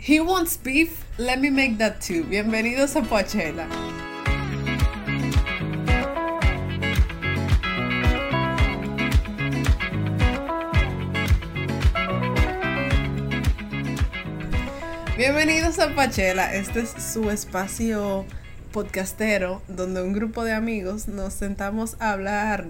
He wants beef, let me make that too. Bienvenidos a Poachella. Bienvenidos a Pachela. Este es su espacio podcastero donde un grupo de amigos nos sentamos a hablar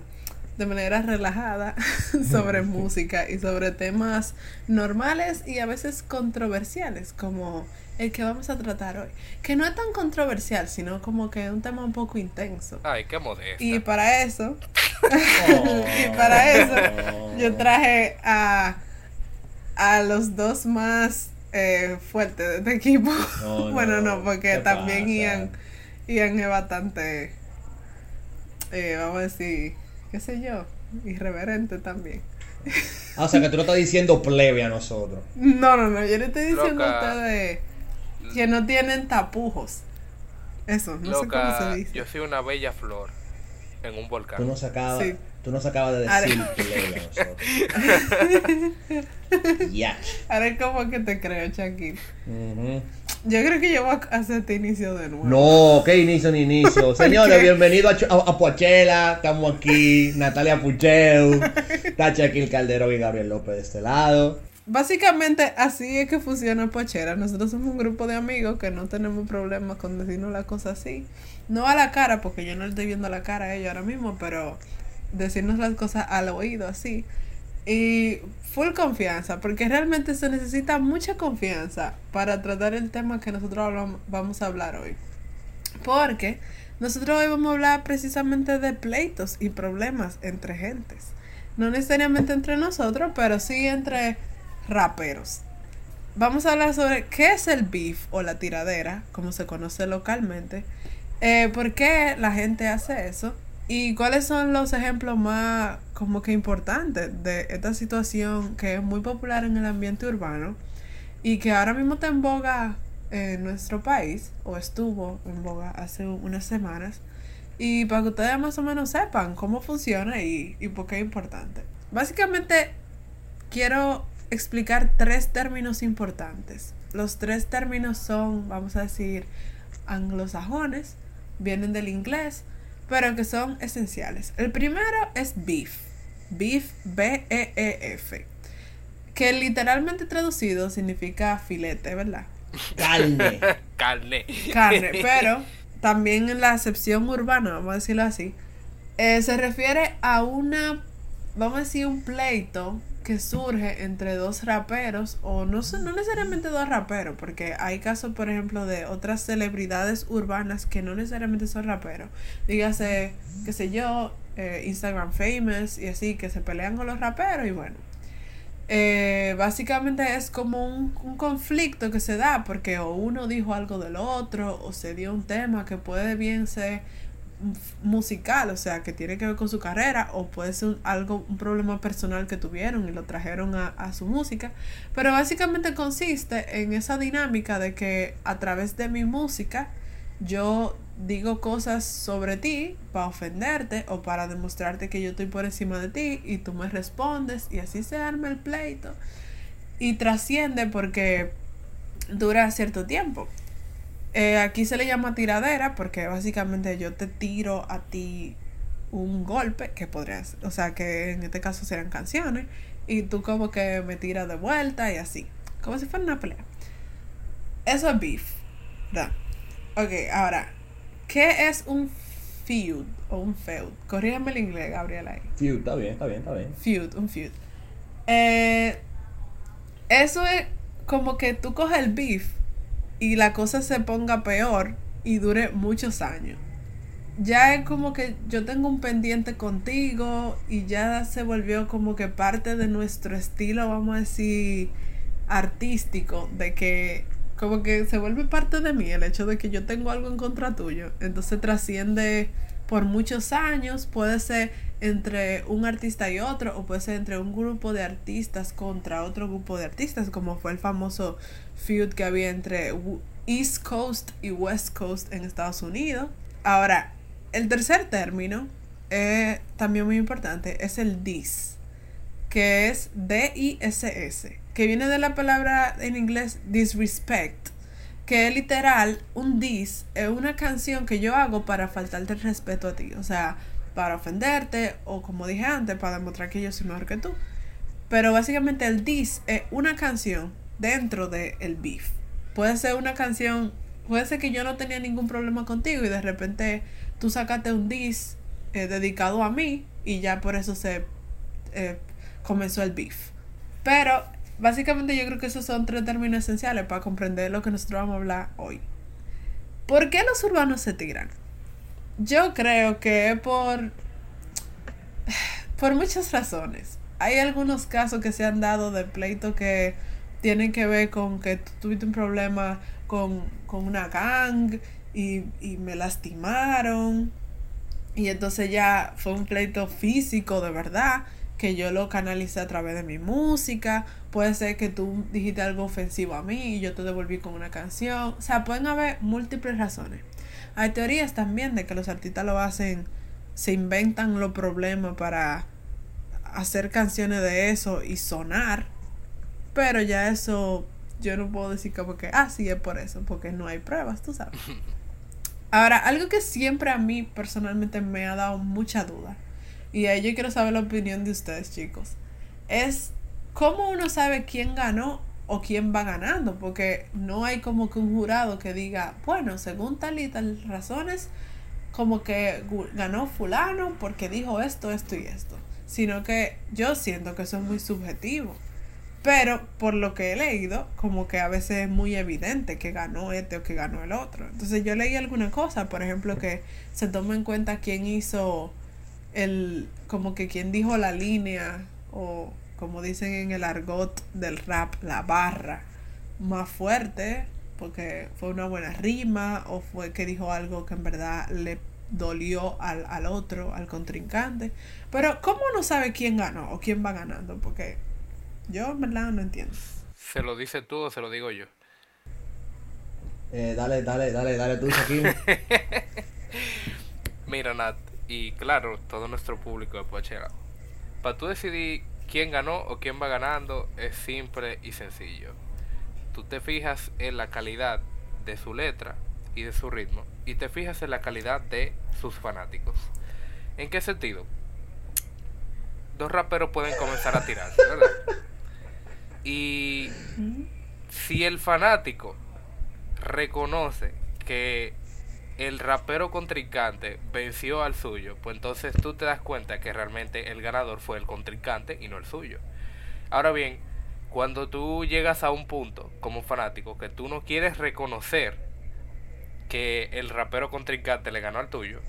de manera relajada sobre música y sobre temas normales y a veces controversiales como el que vamos a tratar hoy. Que no es tan controversial, sino como que es un tema un poco intenso. Ay, qué modesto. Y para eso, y para eso, yo traje a, a los dos más eh, fuertes de este equipo. bueno, no, porque también Ian, Ian es bastante, eh, vamos a decir, qué sé yo, irreverente también. Ah, o sea, que tú no estás diciendo plebe a nosotros. No, no, no, yo le estoy diciendo a ustedes que no tienen tapujos. Eso, no sé cómo se dice. Yo soy una bella flor en un volcán. Tú no sacabas, tú no sacabas de decir plebe a nosotros. ya. Ahora como que te creo, Shaquille. Yo creo que yo voy a hacer este inicio de nuevo. No, qué inicio ni inicio. Señores, bienvenidos a, a. Estamos aquí, Natalia Pucheu, Tacha el Calderón y Gabriel López de este lado. Básicamente así es que funciona Pochera. Nosotros somos un grupo de amigos que no tenemos problemas con decirnos las cosas así. No a la cara, porque yo no le estoy viendo la cara a ellos ahora mismo, pero decirnos las cosas al oído así. Y full confianza, porque realmente se necesita mucha confianza para tratar el tema que nosotros vamos a hablar hoy. Porque nosotros hoy vamos a hablar precisamente de pleitos y problemas entre gentes. No necesariamente entre nosotros, pero sí entre raperos. Vamos a hablar sobre qué es el beef o la tiradera, como se conoce localmente, eh, por qué la gente hace eso ¿Y cuáles son los ejemplos más como que importantes de esta situación que es muy popular en el ambiente urbano y que ahora mismo está en boga en nuestro país o estuvo en boga hace unas semanas? Y para que ustedes más o menos sepan cómo funciona y, y por qué es importante. Básicamente quiero explicar tres términos importantes. Los tres términos son, vamos a decir, anglosajones, vienen del inglés pero que son esenciales. El primero es beef. Beef, B-E-E-F. Que literalmente traducido significa filete, ¿verdad? Carne. Carne. Carne, pero también en la acepción urbana, vamos a decirlo así, eh, se refiere a una, vamos a decir, un pleito que surge entre dos raperos, o no, no necesariamente dos raperos, porque hay casos, por ejemplo, de otras celebridades urbanas que no necesariamente son raperos. Dígase, qué sé yo, eh, Instagram famous y así, que se pelean con los raperos y bueno. Eh, básicamente es como un, conflicto que se da porque o uno dijo algo del otro o se dio un tema que puede bien ser musical, o sea, que tiene que ver con su carrera, o puede ser algo, un problema personal que tuvieron y lo trajeron a, a, su música, pero básicamente consiste en esa dinámica de que a través de mi música yo digo cosas sobre ti para ofenderte o para demostrarte que yo estoy por encima de ti y tú me respondes y así se arma el pleito y trasciende porque dura cierto tiempo. Eh, aquí se le llama tiradera porque básicamente yo te tiro a ti un golpe que podría ser, o sea que en este caso serán canciones y tú como que me tiras de vuelta y así, como si fuera una pelea. Eso es beef, ¿verdad? Ok, ahora, ¿qué es un feud o un feud? Corrígeme el inglés, Gabriela. Feud, está bien, está bien, está bien. Feud, un feud. Eh, eso es como que tú coges el beef y la cosa se ponga peor y dure muchos años. Ya es como que yo tengo un pendiente contigo y ya se volvió como que parte de nuestro estilo, vamos a decir, artístico, de que como que se vuelve parte de mí el hecho de que yo tengo algo en contra tuyo. Entonces trasciende por muchos años, puede ser entre un artista y otro, o puede ser entre un grupo de artistas contra otro grupo de artistas, como fue el famoso feud que había entre East Coast y West Coast en Estados Unidos. Ahora, el tercer término, también muy importante, es el DIS, que es D-I-S-S, que viene de la palabra en inglés disrespect, que es literal un dis, es una canción que yo hago para faltarte el respeto a ti, o sea, para ofenderte o como dije antes, para demostrar que yo soy mejor que tú. Pero básicamente el dis es una canción dentro del el beef. Puede ser una canción, puede ser que yo no tenía ningún problema contigo y de repente tú sacaste un dis eh, dedicado a mí y ya por eso se eh, comenzó el beef. Pero básicamente yo creo que esos son tres términos esenciales para comprender lo que nosotros vamos a hablar hoy. ¿Por qué los urbanos se tiran? Yo creo que por, por muchas razones. Hay algunos casos que se han dado de pleito que tienen que ver con que tuviste un problema con, con una gang y, y me lastimaron. Y entonces ya fue un pleito físico de verdad que yo lo canalicé a través de mi música. Puede ser que tú dijiste algo ofensivo a mí y yo te devolví con una canción. O sea, pueden haber múltiples razones. Hay teorías también de que los artistas lo hacen, se inventan los problemas para hacer canciones de eso y sonar. Pero ya eso yo no puedo decir como que, ah, sí, es por eso, porque no hay pruebas, tú sabes. Ahora, algo que siempre a mí personalmente me ha dado mucha duda, y ahí yo quiero saber la opinión de ustedes, chicos, es cómo uno sabe quién ganó o quién va ganando, porque no hay como que un jurado que diga, bueno, según tal y tal razones, como que ganó fulano porque dijo esto, esto y esto, sino que yo siento que eso es muy subjetivo. Pero por lo que he leído, como que a veces es muy evidente que ganó este o que ganó el otro. Entonces yo leí alguna cosa, por ejemplo, que se toma en cuenta quién hizo el, como que quién dijo la línea o como dicen en el argot del rap, la barra más fuerte, porque fue una buena rima o fue que dijo algo que en verdad le dolió al, al otro, al contrincante. Pero ¿cómo uno sabe quién ganó o quién va ganando? Porque yo en verdad no entiendo. ¿Se lo dice tú o se lo digo yo? Eh, dale, dale, dale, dale tú, Shaquille. Mira, Nat, y claro, todo nuestro público de Pochera. Para tú decidir quién ganó o quién va ganando es simple y sencillo. Tú te fijas en la calidad de su letra y de su ritmo y te fijas en la calidad de sus fanáticos. ¿En qué sentido? Dos raperos pueden comenzar a tirarse, ¿verdad? Y si el fanático reconoce que el rapero contrincante venció al suyo, pues entonces tú te das cuenta que realmente el ganador fue el contrincante y no el suyo. Ahora bien, cuando tú llegas a un punto como fanático que tú no quieres reconocer que el rapero contrincante le ganó al tuyo,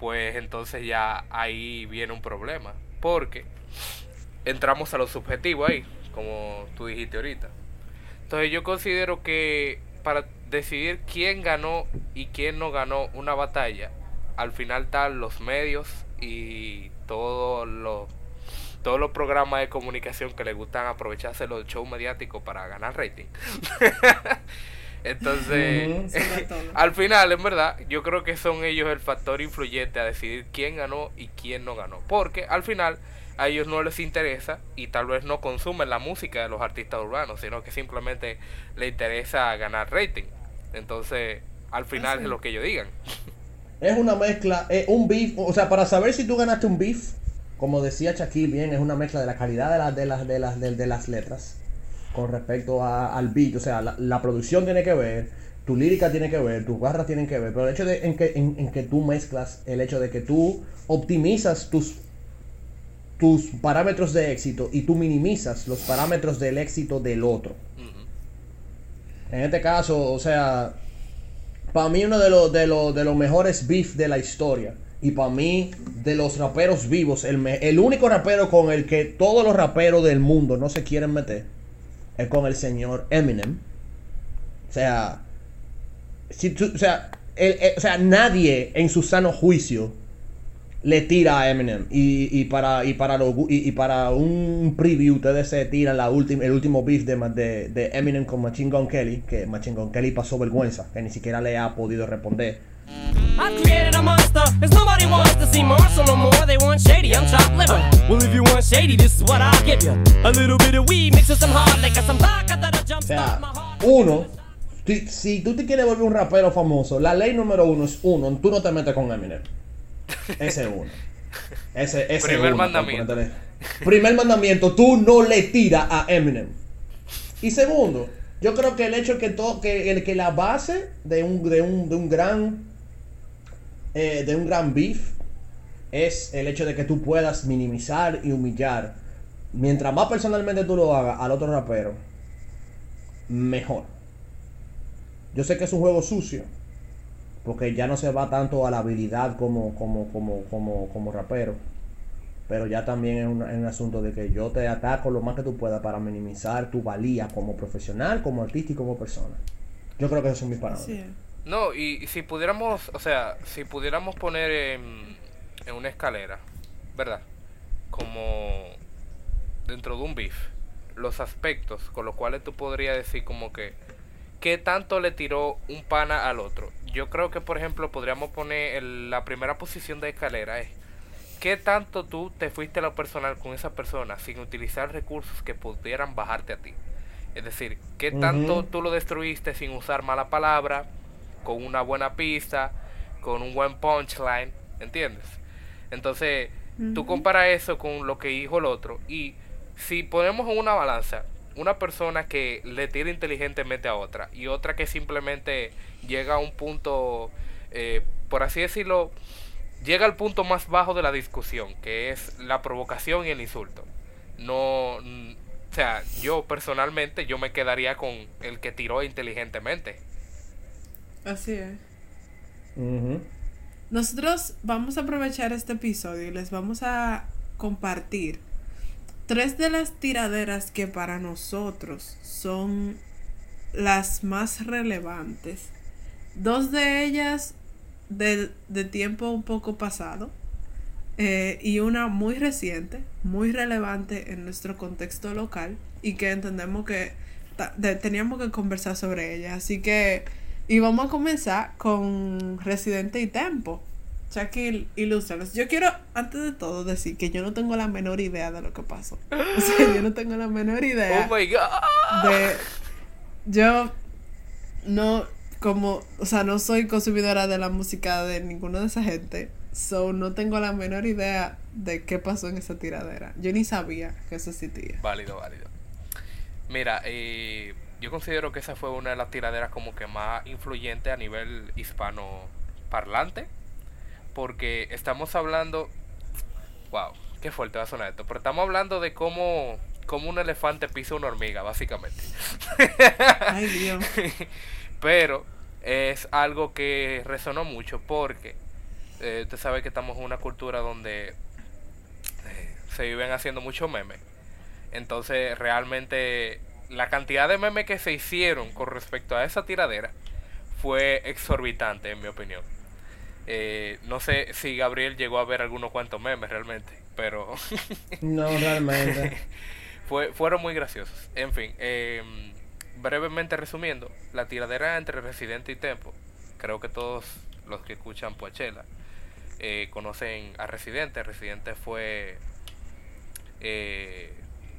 pues entonces ya ahí viene un problema. Porque entramos a lo subjetivo ahí, como tú dijiste ahorita. Entonces yo considero que para decidir quién ganó y quién no ganó una batalla, al final están los medios y todos los todos los programas de comunicación que les gustan aprovecharse los shows mediáticos para ganar rating. Entonces, al final, en verdad, yo creo que son ellos el factor influyente a decidir quién ganó y quién no ganó. Porque al final a ellos no les interesa y tal vez no consumen la música de los artistas urbanos, sino que simplemente les interesa ganar rating. Entonces, al final es lo que ellos digan. Es una mezcla, es un beef, o sea, para saber si tú ganaste un beef, como decía Shaquille bien, es una mezcla de la calidad de, las de, las, de, las, de, las letras con respecto al beat, o sea, la, producción tiene que ver, tu lírica tiene que ver, tus barras tienen que ver, pero el hecho de en que, en que tú mezclas, el hecho de que tú optimizas tus tus parámetros de éxito y tú minimizas los parámetros del éxito del otro. En este caso, o sea, para mí uno de los, de, los, de los mejores beef de la historia. Y para mí, de los raperos vivos, el, el único rapero con el que todos los raperos del mundo no se quieren meter es con el señor Eminem. O sea, si o sea, o sea, nadie en su sano juicio le tira a Eminem. Y, y para, y, para lo- y, y para un preview, ustedes se tiran la última, el último beef de, de, de Eminem con Machine Gun Kelly. Que Machine Gun Kelly pasó vergüenza, que ni siquiera le ha podido responder. I created a monster, cause nobody wants to see Marshall no more. They want shady, I'm chopped liver. Well, if you want shady, this is what I'll give you. A little bit of weed mixed with some hard liquor, some vodka that'll O jumpstart sea, my heart. uno, si, si tú te quieres volver un rapero famoso, la ley número uno es uno, tú no te metes con Eminem. Ese es uno. Ese, ese Primer uno, mandamiento. por ponértele- Primer mandamiento, tú no le tiras a Eminem. Y segundo, yo creo que el hecho que todo, que el que la base de un, de un, de un gran eh, de un gran beef es el hecho de que tú puedas minimizar y humillar. Mientras más personalmente tú lo hagas al otro rapero, mejor. Yo sé que es un juego sucio, porque ya no se va tanto a la habilidad como, como, como, como, como rapero. Pero ya también es un, es un asunto de que yo te ataco lo más que tú puedas para minimizar tu valía como profesional, como artista y como persona. Yo creo que esos son mis. Sí. No, y si pudiéramos, o sea, si pudiéramos poner en, en una escalera, ¿verdad? Como dentro de un beef, los aspectos con los cuales tú podrías decir como que qué tanto le tiró un pana al otro. Yo creo que, por ejemplo, podríamos poner la primera posición de escalera es qué tanto tú te fuiste a lo personal con esa persona sin utilizar recursos que pudieran bajarte a ti. Es decir, qué tanto tú lo destruiste sin usar mala palabra, con una buena pista, con un buen punchline, ¿entiendes? Entonces, tú comparas eso con lo que dijo el otro y si ponemos en una balanza una persona que le tira inteligentemente a otra y otra que simplemente llega a un punto, eh, por así decirlo, llega al punto más bajo de la discusión, que es la provocación y el insulto. No, o sea, yo personalmente yo me quedaría con el que tiró inteligentemente. Así es. Ujú. Nosotros vamos a aprovechar este episodio y les vamos a compartir tres de las tiraderas que para nosotros son las más relevantes. Dos de ellas de, de tiempo un poco pasado eh, y una muy reciente, muy relevante en nuestro contexto local y que entendemos que teníamos que conversar sobre ella. Así que, y vamos a comenzar con Residente y Tempo. Shaquille, ilústranos. Yo quiero, antes de todo, decir que yo no tengo la menor idea de lo que pasó. O sea, yo no tengo la menor idea Oh my god. de yo no como o sea no soy consumidora de la música de ninguna de esa gente so no tengo la menor idea de qué pasó en esa tiradera yo ni sabía que eso existía Válido, válido. Mira, eh, yo considero que esa fue una de las tiraderas como que más influyente a nivel hispano parlante. Porque estamos hablando. Wow, qué fuerte va a sonar esto. Pero estamos hablando de cómo, cómo un elefante pisa una hormiga, básicamente. ay Dios Pero es algo que resonó mucho porque eh, usted sabe que estamos en una cultura donde eh, se viven haciendo muchos memes. Entonces, realmente, la cantidad de memes que se hicieron con respecto a esa tiradera fue exorbitante, en mi opinión. Eh, no sé si Gabriel llegó a ver algunos cuantos memes realmente, pero No, realmente. fue, fueron muy graciosos. En fin, eh, brevemente resumiendo, la tiradera entre Residente y Tempo, creo que todos los que escuchan Poachella eh, conocen a Residente. Residente fue eh,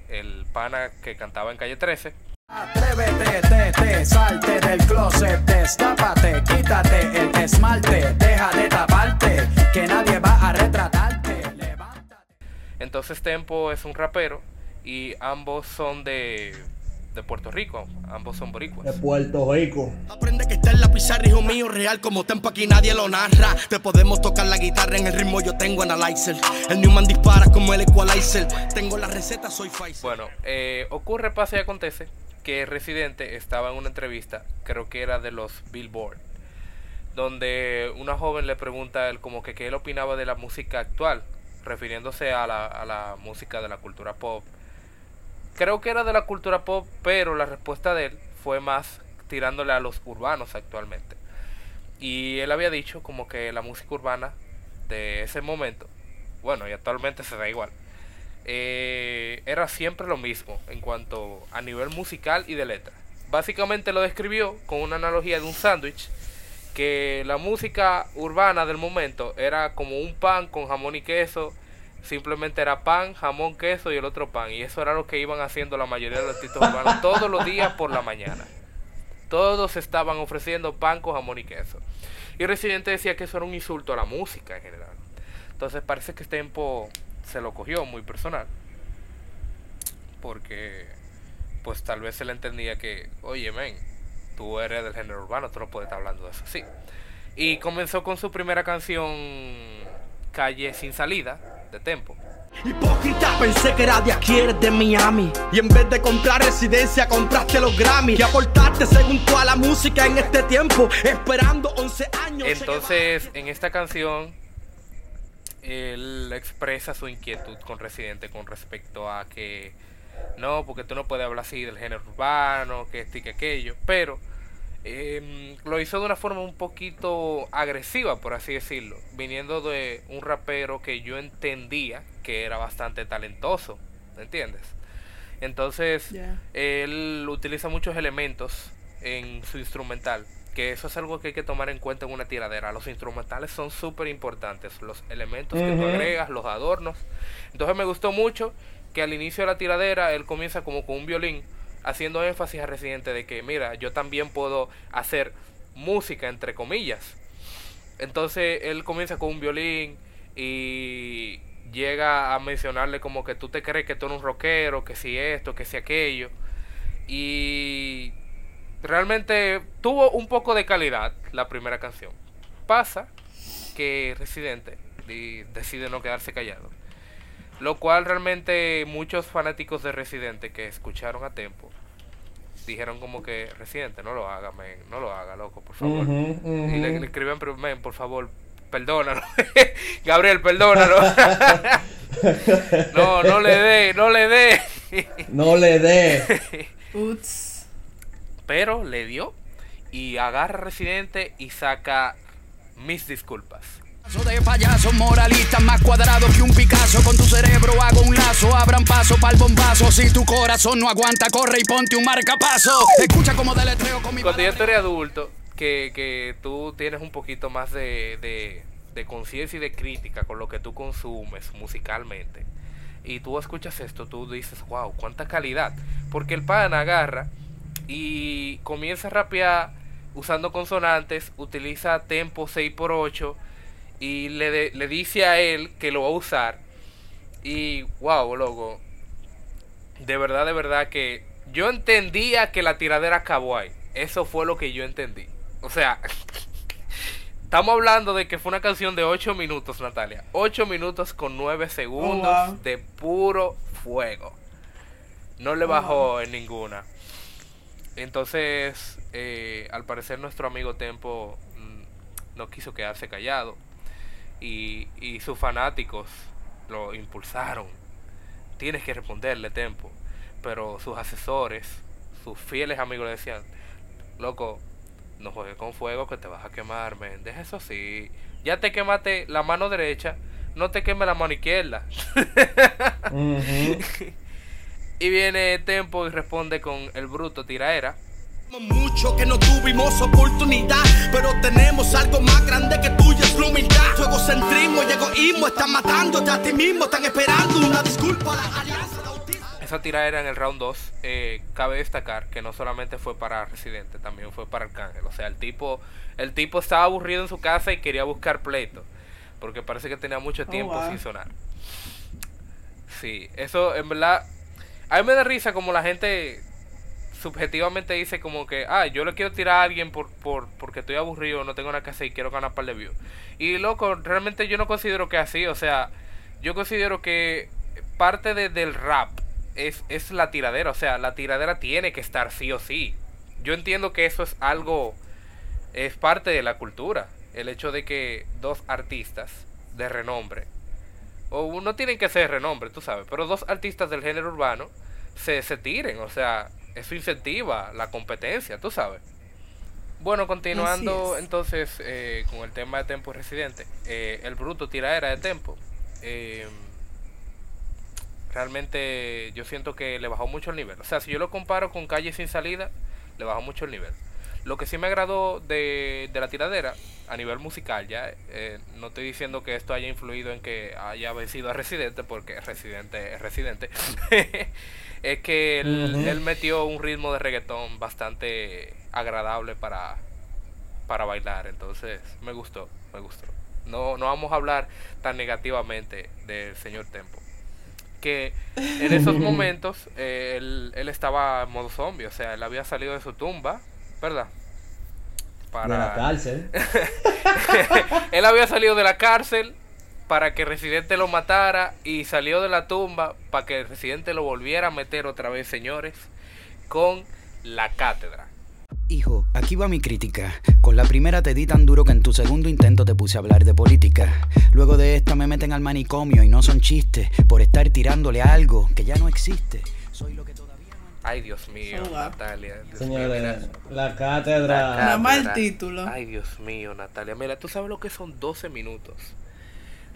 el pana que cantaba en Calle 13. Atrévete, te, te, salte del closet, destápate, quítate el esmalte, Entonces Tempo es un rapero y ambos son de, de Puerto Rico, ambos son De boricuas. Puerto Rico. Aprende que está en la pizarra, hijo mío, real como tempo aquí nadie lo narra. Te podemos tocar la guitarra en el ritmo, yo tengo analyzer. El Newman dispara como el equalizer. Tengo la receta, soy Pfizer. Bueno, eh, ocurre, pasa y acontece que Residente estaba en una entrevista, creo que era de los Billboard, donde una joven le pregunta a él como que qué él opinaba de la música actual, refiriéndose a la, a la música de la cultura pop. Creo que era de la cultura pop, pero la respuesta de él fue más tirándole a los urbanos actualmente. Y él había dicho como que la música urbana de ese momento, bueno, y actualmente se da igual, eh, era siempre lo mismo en cuanto a nivel musical y de letra. Básicamente lo describió con una analogía de un sándwich, que la música urbana del momento era como un pan con jamón y queso, simplemente era pan, jamón, queso y el otro pan, y eso era lo que iban haciendo la mayoría de los artistas urbanos todos los días por la mañana. Todos estaban ofreciendo pan con jamón y queso. Y Residente decía que eso era un insulto a la música en general. Entonces parece que este tiempo se lo cogió muy personal. Porque, pues tal vez se le entendía que, oye, men, tú eres del género urbano, tú no puedes estar hablando de eso así. Y comenzó con su primera canción, Calle sin salida, de Tempo. Hipócrita, pensé que era de aquí, eres de Miami. Y en vez de comprar residencia, compraste los Grammy. Y aportaste según tú a la música en este tiempo, esperando 11 años. Entonces, en esta canción, él expresa su inquietud con Residente con respecto a que no, porque tú no puedes hablar así del género urbano, que este y que aquello. Pero eh, lo hizo de una forma un poquito agresiva, por así decirlo, viniendo de un rapero que yo entendía que era bastante talentoso, ¿me entiendes? Entonces, Yeah. él utiliza muchos elementos en su instrumental, que eso es algo que hay que tomar en cuenta en una tiradera. Los instrumentales son súper importantes, los elementos que tú agregas, los adornos. Entonces me gustó mucho que al inicio de la tiradera él comienza como con un violín, haciendo énfasis a Residente de que, mira, yo también puedo hacer música, entre comillas. Entonces él comienza con un violín y llega a mencionarle como que tú te crees que tú eres un rockero, que si esto, que si aquello. Y realmente tuvo un poco de calidad la primera canción. Pasa que Residente decide no quedarse callado. Lo cual realmente muchos fanáticos de Residente que escucharon a Tempo dijeron como que Residente no lo haga, men, no lo haga, loco, por favor. Y le, le escribían, pero men, por favor, perdónalo. Gabriel, perdónalo. no, no le dé, no le dé. No le dé. Uts. pero le dio y agarra a Residente y saca mis disculpas. De payaso moralista más cuadrado que un Picasso. Con tu cerebro hago un lazo, abran paso para el bombazo. Si tu corazón no aguanta, corre y ponte un marcapaso. Escucha como deletreo con mi Cuando tú eres adulto, que, que tú tienes un poquito más de, de, de conciencia y de crítica con lo que tú consumes musicalmente, y tú escuchas esto, tú dices, wow, cuánta calidad. Porque el pan agarra y comienza a rapear usando consonantes, utiliza tempo 6x8 y le, de- le dice a él que lo va a usar. Y wow, loco, de verdad, de verdad que yo entendía que la tiradera acabó ahí. Eso fue lo que yo entendí. O sea, estamos hablando de que fue una canción de 8 minutos, Natalia. 8 minutos con 9 segundos Oh, wow. de puro fuego. No le bajó en ninguna. Entonces, eh, al parecer nuestro amigo Tempo mm, no quiso quedarse callado. Y, y sus fanáticos lo impulsaron. Tienes que responderle Tempo. Pero sus asesores, sus fieles amigos le decían, loco, no juegues con fuego que te vas a quemar, men. Deja eso así. Ya te quemaste la mano derecha, no te queme la mano izquierda. Y viene Tempo y responde con el bruto tiraera. Mucho que no tuvimos oportunidad, pero tenemos algo más grande que tuyo, es la humildad. Tu egocentrismo y egoísmo están matándote a ti mismo, están esperando una disculpa a la alianza. Esa tiraera en el round 2, eh, cabe destacar que no solamente fue para Residente, también fue para Arcángel. O sea, el tipo, el tipo estaba aburrido en su casa y quería buscar pleito. Porque parece que tenía mucho tiempo wow. sin sonar. Sí, eso en verdad. A mí me da risa como la gente subjetivamente dice como que, ah, yo le quiero tirar a alguien por, por, porque estoy aburrido, no tengo nada que hacer y quiero ganar par de views. Y loco, realmente yo no considero que así, o sea, yo considero que parte de- del rap es, es la tiradera, o sea, la tiradera tiene que estar sí o sí. Yo entiendo que eso es algo, es parte de la cultura, el hecho de que dos artistas de renombre, o no tienen que ser renombre, tú sabes, pero dos artistas del género urbano se, se tiren, o sea, eso incentiva la competencia, tú sabes. Bueno, continuando entonces eh, con el tema de Tempo y Residente, eh, el bruto tiradera de Tempo. eh, realmente yo siento que le bajó mucho el nivel. O sea, si yo lo comparo con Calle Sin Salida, le bajó mucho el nivel. Lo que sí me agradó de, de la tiradera, a nivel musical, ya, eh, no estoy diciendo que esto haya influido en que haya vencido a Residente, porque Residente es Residente, es que él, metió un ritmo de reggaetón bastante agradable para, para bailar, entonces me gustó, me gustó. No, no vamos a hablar tan negativamente del señor Tempo. Que en esos momentos eh, él, él estaba en modo zombie, o sea, él había salido de su tumba, ¿verdad? De la cárcel. él había salido de la cárcel para que Residente lo matara y salió de la tumba para que el Residente lo volviera a meter otra vez, señores, con la cátedra. Hijo, aquí va mi crítica. Con la primera te di tan duro que en tu segundo intento te puse a hablar de política. Luego de esta me meten al manicomio y no son chistes por estar tirándole a algo que ya no existe. Soy lo que todavía no Ay, Dios mío. Natalia. Dios mío, mira. Señores, la cátedra. Nada más el título. Ay, Dios mío, Natalia. Mira, tú sabes lo que son 12 minutos.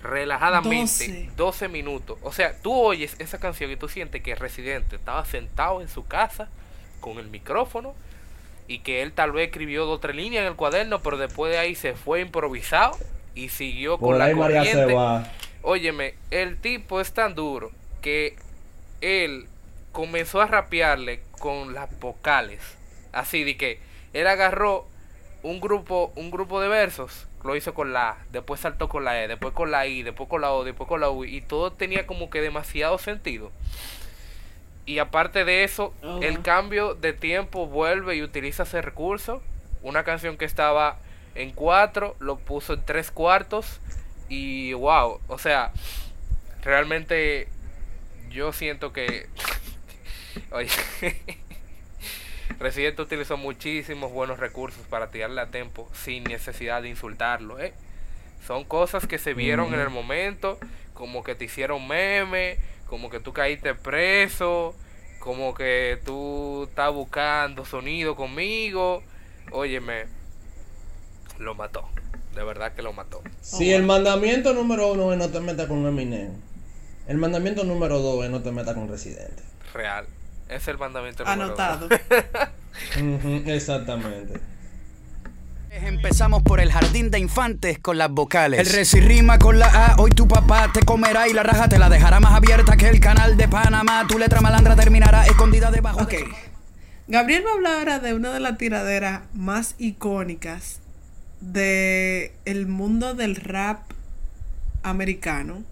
Relajadamente, 12. 12. minutos. O sea, tú oyes esa canción y tú sientes que el residente estaba sentado en su casa con el micrófono y que él tal vez escribió dos o tres líneas en el cuaderno, pero después de ahí se fue improvisado y siguió con la María corriente. Óyeme, el tipo es tan duro que él comenzó a rapearle con las vocales. Así de que él agarró un grupo, un grupo de versos, lo hizo con la A, después saltó con la E, después con la I, después con la O, después con la U, y todo tenía como que demasiado sentido. Y aparte de eso, Oh, el cambio de tiempo vuelve y utiliza ese recurso. Una canción que estaba en cuatro, lo puso en tres cuartos. Y wow, o sea, realmente yo siento que. Oye, Residente utilizó muchísimos buenos recursos para tirarle a tiempo sin necesidad de insultarlo, ¿eh? Son cosas que se vieron en el momento, como que te hicieron meme, como que tú caíste preso, como que tú estás buscando sonido conmigo. Óyeme, lo mató. De verdad que lo mató. Si el mandamiento número uno es no te metas con Eminem, el mandamiento número dos es no te metas con Residente. Real. Es el mandamiento. Anotado. Exactamente. Empezamos por el jardín de infantes con las vocales. El reci rima con la A, hoy tu papá te comerá y la raja te la dejará más abierta que el canal de Panamá. Tu letra malandra terminará escondida debajo Ok. de... Gabriel va a hablar ahora de una de las tiraderas más icónicas de el mundo del rap americano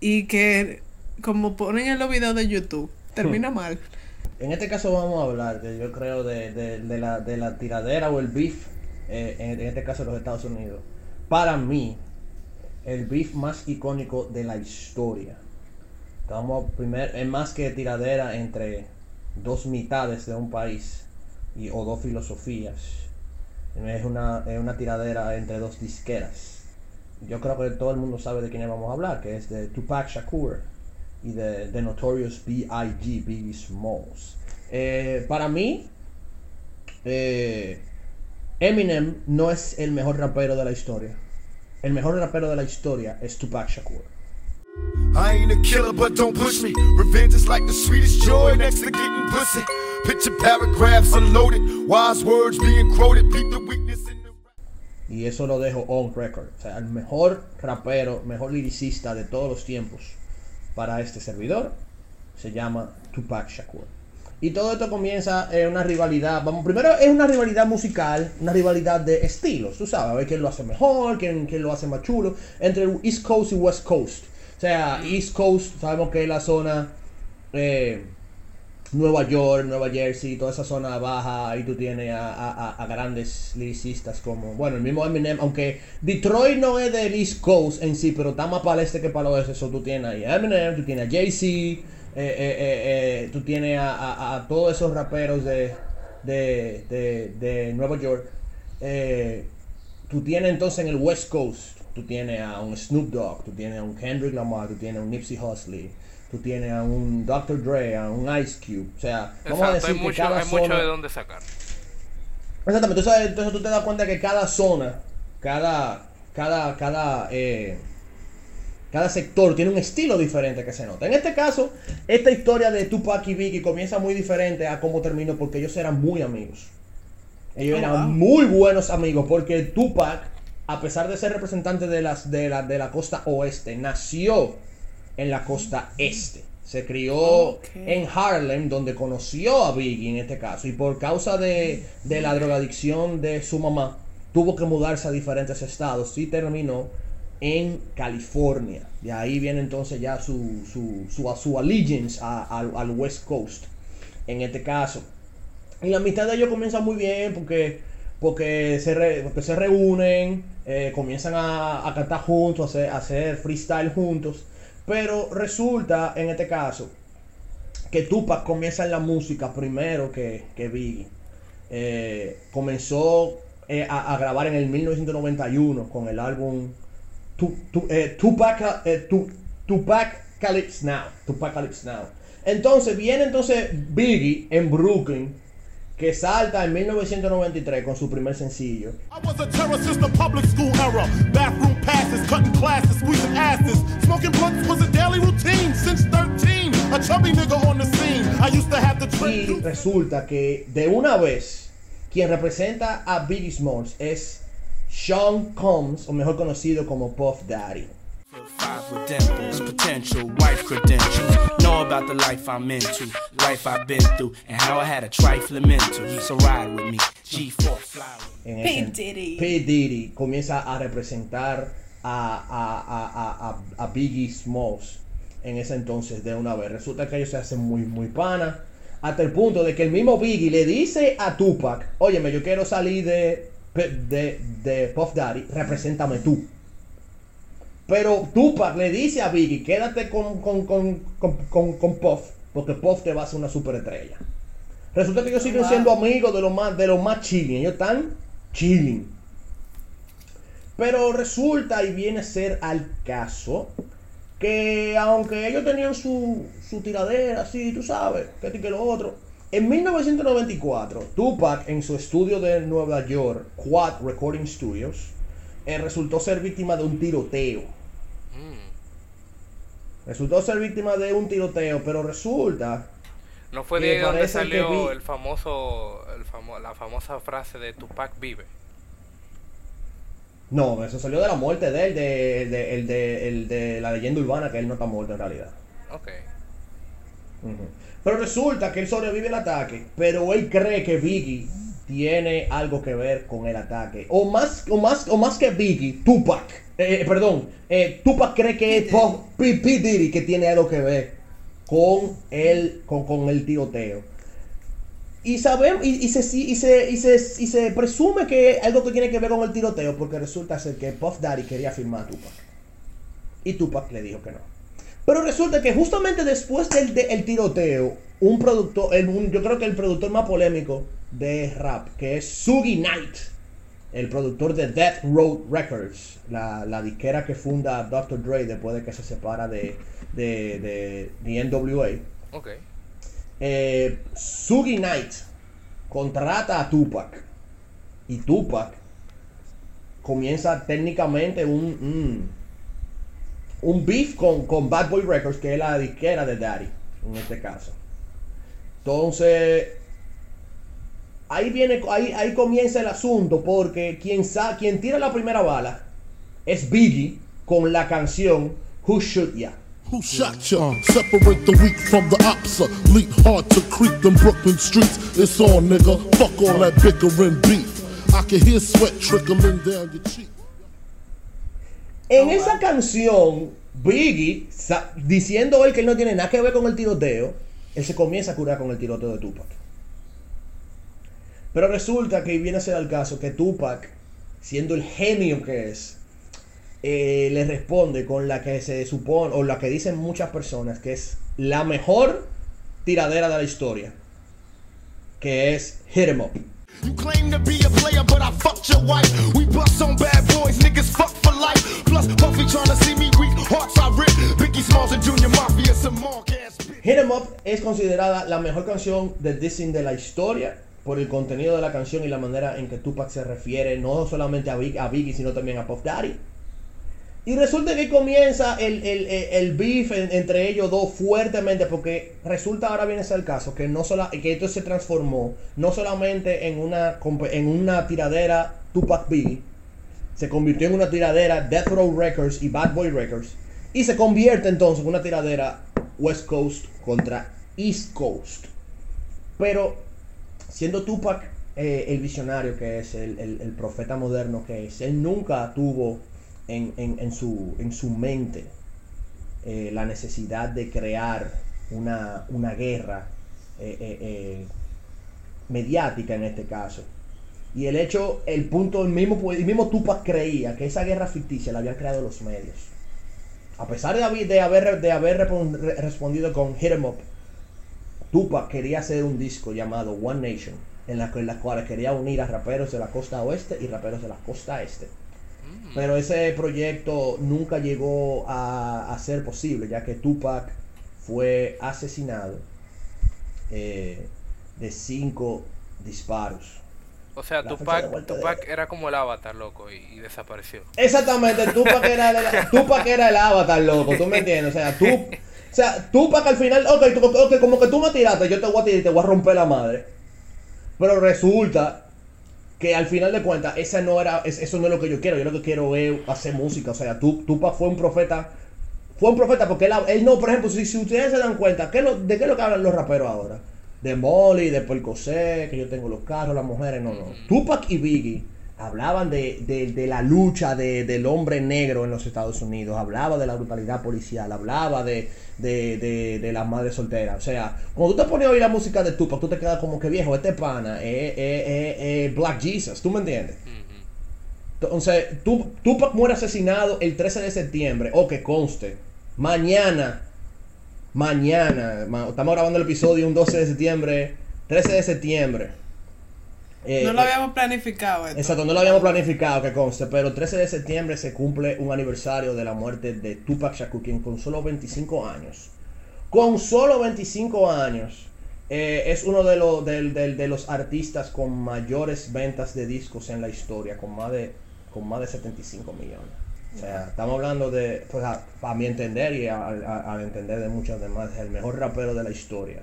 y que como ponen en los videos de YouTube termina mal. En este caso vamos a hablar, de, yo creo, de, la, de la tiradera o el beef, eh, en, este caso de los Estados Unidos. Para mí, el beef más icónico de la historia. Vamos primer, es más que tiradera entre dos mitades de un país y, o dos filosofías. Es una, es una tiradera entre dos disqueras. Yo creo que todo el mundo sabe de quién vamos a hablar, que es de Tupac Shakur y de, de Notorious B.I.G. Biggie Smalls. Eh, para mí, eh, Eminem no es el mejor rapero de la historia. El mejor rapero de la historia es Tupac Shakur. I ain't a killer, but don't push me. Revenge is like the sweetest joy next to getting pussy. Picture paragraphs unloaded, wise words being quoted. Beat the weakness in the. Y eso lo dejo on record. O sea, el mejor rapero, mejor liricista de todos los tiempos para este servidor se llama Tupac Shakur. Y todo esto comienza en una rivalidad. Vamos, primero es una rivalidad musical, una rivalidad de estilos. Tú sabes, a ver quién lo hace mejor, quién, quién lo hace más chulo. Entre East Coast y West Coast. O sea, East Coast, sabemos que es la zona. eh, Nueva York, Nueva Jersey, toda esa zona baja, ahí tú tienes a, a- a- grandes lyricistas como, bueno, el mismo Eminem, aunque Detroit no es del East Coast en sí, pero está más para el este que para el oeste, eso tú tienes ahí a Eminem, tú tienes a Jay-Z, eh, eh, eh, tú tienes a, a- todos esos raperos de, de, de- de Nueva York, tú tienes entonces en el West Coast, tú tienes a un Snoop Dogg, tú tienes a un Kendrick Lamar, tú tienes a un Nipsey Hussle, tú tienes a un Dr. Dre, a un Ice Cube, o sea, vamos a decir hay que mucho, cada hay mucho zona- de dónde sacar. Exactamente, entonces, entonces tú te das cuenta que cada zona, cada, cada, cada, eh, cada sector tiene un estilo diferente que se nota. En este caso, esta historia de Tupac y Biggie comienza muy diferente a cómo terminó porque ellos eran muy amigos. Ellos Oh, eran wow. muy buenos amigos porque Tupac, a pesar de ser representante de, las, de, la, de la costa oeste, nació en la costa este. Se crió en Harlem, donde conoció a Biggie en este caso. Y por causa de, de la drogadicción de su mamá, tuvo que mudarse a diferentes estados y terminó en California. De ahí viene entonces ya su, su, su, su allegiance a- al, al West Coast. En este caso. Y la amistad de ellos comienza muy bien porque, porque, se, re- porque se reúnen, eh, comienzan a, a cantar juntos, a hacer, a hacer freestyle juntos. Pero resulta, en este caso, que Tupac comienza en la música primero que, que Biggie. Eh, comenzó eh, a, a grabar en el 1991 con el álbum eh, Tupac, Tu- Tupac Calypso Now. Tupac Calypso Now. Entonces viene entonces Biggie en Brooklyn, que salta en 1993 con su primer sencillo. I was a terror since the public school era. Bathroom passes, cutting classes, squeezing asses. Smoking blunts was a daily routine since 13. A chubby nigga on the scene. I used to have to Y resulta que de una vez quien representa a Biggie Smalls es Sean Combs, o mejor conocido como Puff Daddy. Five with dimples, potential wife credentials. Know about the life I'm into, life I've been through, and how I had a trifling mental. So ride with me, G4 flower. En P. Diddy. P. Diddy comienza a representar a, a- a- a- a- a Biggie Smalls en ese entonces de una vez. Resulta que ellos se hacen muy, muy pana. Hasta el punto de que el mismo Biggie le dice a Tupac, óyeme, yo quiero salir de, de, de Puff Daddy, represéntame tú. Pero Tupac le dice a Biggie, quédate con, con, con, con, Puff, porque Puff te va a hacer una superestrella. Resulta que ellos siguen siendo amigos de los más, de los más chilling. Ellos están chilling. Pero resulta y viene a ser al caso que aunque ellos tenían su, su tiradera, así, tú sabes, que que lo otro. En 1994, Tupac en su estudio de Nueva York, Quad Recording Studios, eh, resultó ser víctima de un tiroteo. Resultó ser víctima de un tiroteo, pero resulta No fue de donde salió vi- el famoso, el famo- la famosa frase de Tupac vive. No, eso salió de la muerte de él, de, de- el, de, el de la leyenda urbana, que él no está muerto en realidad. Ok. Pero resulta que él sobrevive al ataque, pero él cree que Biggie tiene algo que ver con el ataque. O más, o más, o más que Biggie, Tupac. Eh, eh, perdón, eh, Tupac cree que es Puff- P. P. Diddy que tiene algo que ver con el, con, con el tiroteo. Y sabemos, y, y se, y, se, y, se, y se presume que algo que tiene que ver con el tiroteo, porque resulta ser que Puff Daddy quería firmar a Tupac. Y Tupac le dijo que no. Pero resulta que justamente después del de- el tiroteo, un productor, el- un- yo creo que el productor más polémico de rap, que es Sugi Knight, el productor de Death Road Records, la, la disquera que funda Dr. Dre después de que se separa de, de, de, de NWA. Ok. Eh, Sugi Knight contrata a Tupac y Tupac comienza técnicamente un, un, un beef con, con Bad Boy Records, que es la disquera de Daddy, en este caso. Entonces, ahí viene, ahí, ahí comienza el asunto, porque quien, sa quien tira la primera bala es Biggie con la canción Who Shoot Ya. Who shot ya? Separate the weak from the opsa. Leap hard to creep them Brooklyn streets. It's on, nigga. Fuck all that bickering beef. I can hear sweat trickling down your cheek. En esa canción, Biggie, diciendo él que él no tiene nada que ver con el tiroteo, él se comienza a curar con el tiroteo de Tupac. Pero resulta que viene a ser el caso que Tupac, siendo el genio que es, eh, le responde con la que se supone, o la que dicen muchas personas, que es la mejor tiradera de la historia, que es Hit 'em Up. You claim to be a player, but I fucked your wife. We bust on bad boys, niggas fuck for life. Plus, Puffy tryna see me weak, hearts I rip. Biggie Smalls and Junior Mafia, some mark ass bitch. Hit 'em Up es considerada la mejor canción de Disney de la historia. Por el contenido de la canción y la manera en que Tupac se refiere no solamente a, Big- a Biggie, sino también a Puff Daddy. Y resulta que comienza el, el, el, beef en- entre ellos dos fuertemente, porque resulta ahora viene a ser el caso que no sola, que esto se transformó no solamente en una, en una tiradera Tupac Biggie, se convirtió en una tiradera Death Row Records y Bad Boy Records, y se convierte entonces en una tiradera West Coast contra East Coast. Pero siendo Tupac eh, el visionario que es, el, profeta moderno que es, él nunca tuvo en, su, en su mente eh, la necesidad de crear una, guerra eh, mediática en este caso. Y el hecho, el punto, el mismo, Tupac creía que esa guerra ficticia la habían creado los medios. A pesar de haber, de haber, respondido con Hit 'em Up, Tupac quería hacer un disco llamado One Nation, en la, en la cual quería unir a raperos de la costa oeste y raperos de la costa este. Pero ese proyecto nunca llegó a, a ser posible, ya que Tupac fue asesinado eh, de cinco disparos. O sea, La Tupac, de- Tupac era como el avatar, loco, y, y desapareció. Exactamente, Tupac era el, Tupac era el avatar, loco, tú me entiendes, o sea, tú, o sea, Tupac al final, ok, tú- ok, como que tú me tiraste, yo te voy a tirar y te voy a romper la madre. Pero resulta que al final de cuentas, esa no era, es- eso no es lo que yo quiero, yo lo que quiero es hacer música, o sea, Tu- Tupac fue un profeta, fue un profeta porque él, él no, por ejemplo, si, si ustedes se dan cuenta, ¿qué lo- ¿de qué es lo que hablan los raperos ahora? De Molly, de Percocet, que yo tengo los carros, las mujeres, no, no. Tupac y Biggie hablaban de, de- de la lucha de- del hombre negro en los Estados Unidos, hablaba de la brutalidad policial, hablaba de, de, de, de las madres solteras. O sea, cuando tú te pones a oír la música de Tupac, tú te quedas como que viejo, este pana es es- es- es Black Jesus, ¿tú me entiendes? Entonces, Tu- Tupac muere asesinado el 13 de septiembre. O que conste. Mañana. Mañana. ma- estamos grabando el episodio un 12 de septiembre. 13 de septiembre. Eh, no lo eh, habíamos planificado esto. Exacto, no lo habíamos planificado que conste, pero el 13 de septiembre se cumple un aniversario de la muerte de Tupac Shakur, quien con solo 25 años, con solo 25 años, eh, es uno de, los del- del- de los artistas con mayores ventas de discos en la historia, con más de, con más de 75 millones. O sea, estamos hablando de, pues a, a mi entender y al entender de muchos demás, el mejor rapero de la historia.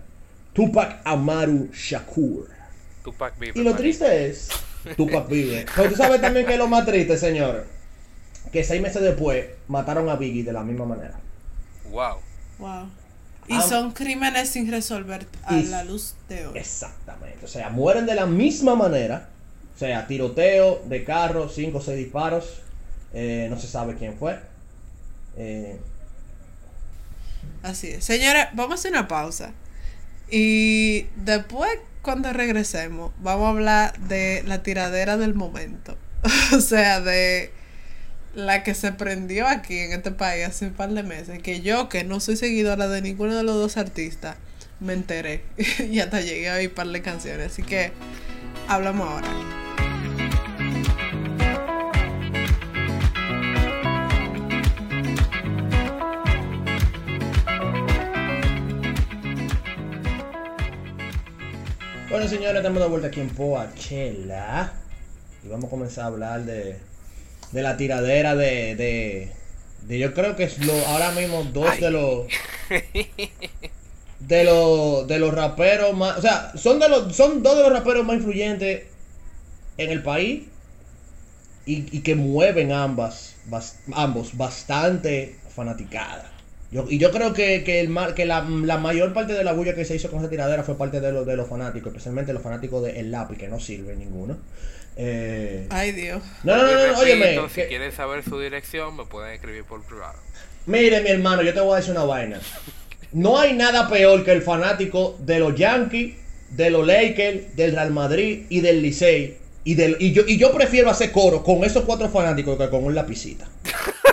Tupac Amaru Shakur. Tupac vive. Y lo triste es, Tupac vive. Pero tú sabes también que es lo más triste, señor. Que seis meses después mataron a Biggie de la misma manera. Wow. Wow. Y Ah. son crímenes sin resolver a Y- la luz de hoy. Exactamente. O sea, mueren de la misma manera. O sea, tiroteo de carro, cinco o seis disparos. Eh, no se sabe quién fue. Eh, Así es. Señores, vamos a hacer una pausa. Y después, cuando regresemos, vamos a hablar de la tiradera del momento. o sea, de la que se prendió aquí en este país hace un par de meses. Que yo, que no soy seguidora de ninguno de los dos artistas, me enteré. y hasta llegué a oír un par de canciones. Así que hablamos ahora. Bueno, señores, estamos de vuelta aquí en Poachella. Y vamos a comenzar a hablar de, de la tiradera de, de, de yo creo que es lo, ahora mismo dos de los de los de los raperos más, o sea, son de los son dos de los raperos más influyentes en el país y, y que mueven ambas bas- ambos bastante fanaticada. Yo, y yo creo que, que, el, que la, la mayor parte de la bulla que se hizo con esa tiradera fue parte de, los de los fanáticos, especialmente los fanáticos de El Lápiz, que no sirve ninguno. Eh, Ay, Dios. no, no, no, no, Repito, óyeme. Si que- quieren saber su dirección, me pueden escribir por privado. Mire, mi hermano, yo te voy a decir una vaina. No hay nada peor que el fanático de los Yankees, de los Lakers, del Real Madrid y del Licey. Y, del, y, yo, y yo prefiero hacer coro con esos cuatro fanáticos que con un lapicita.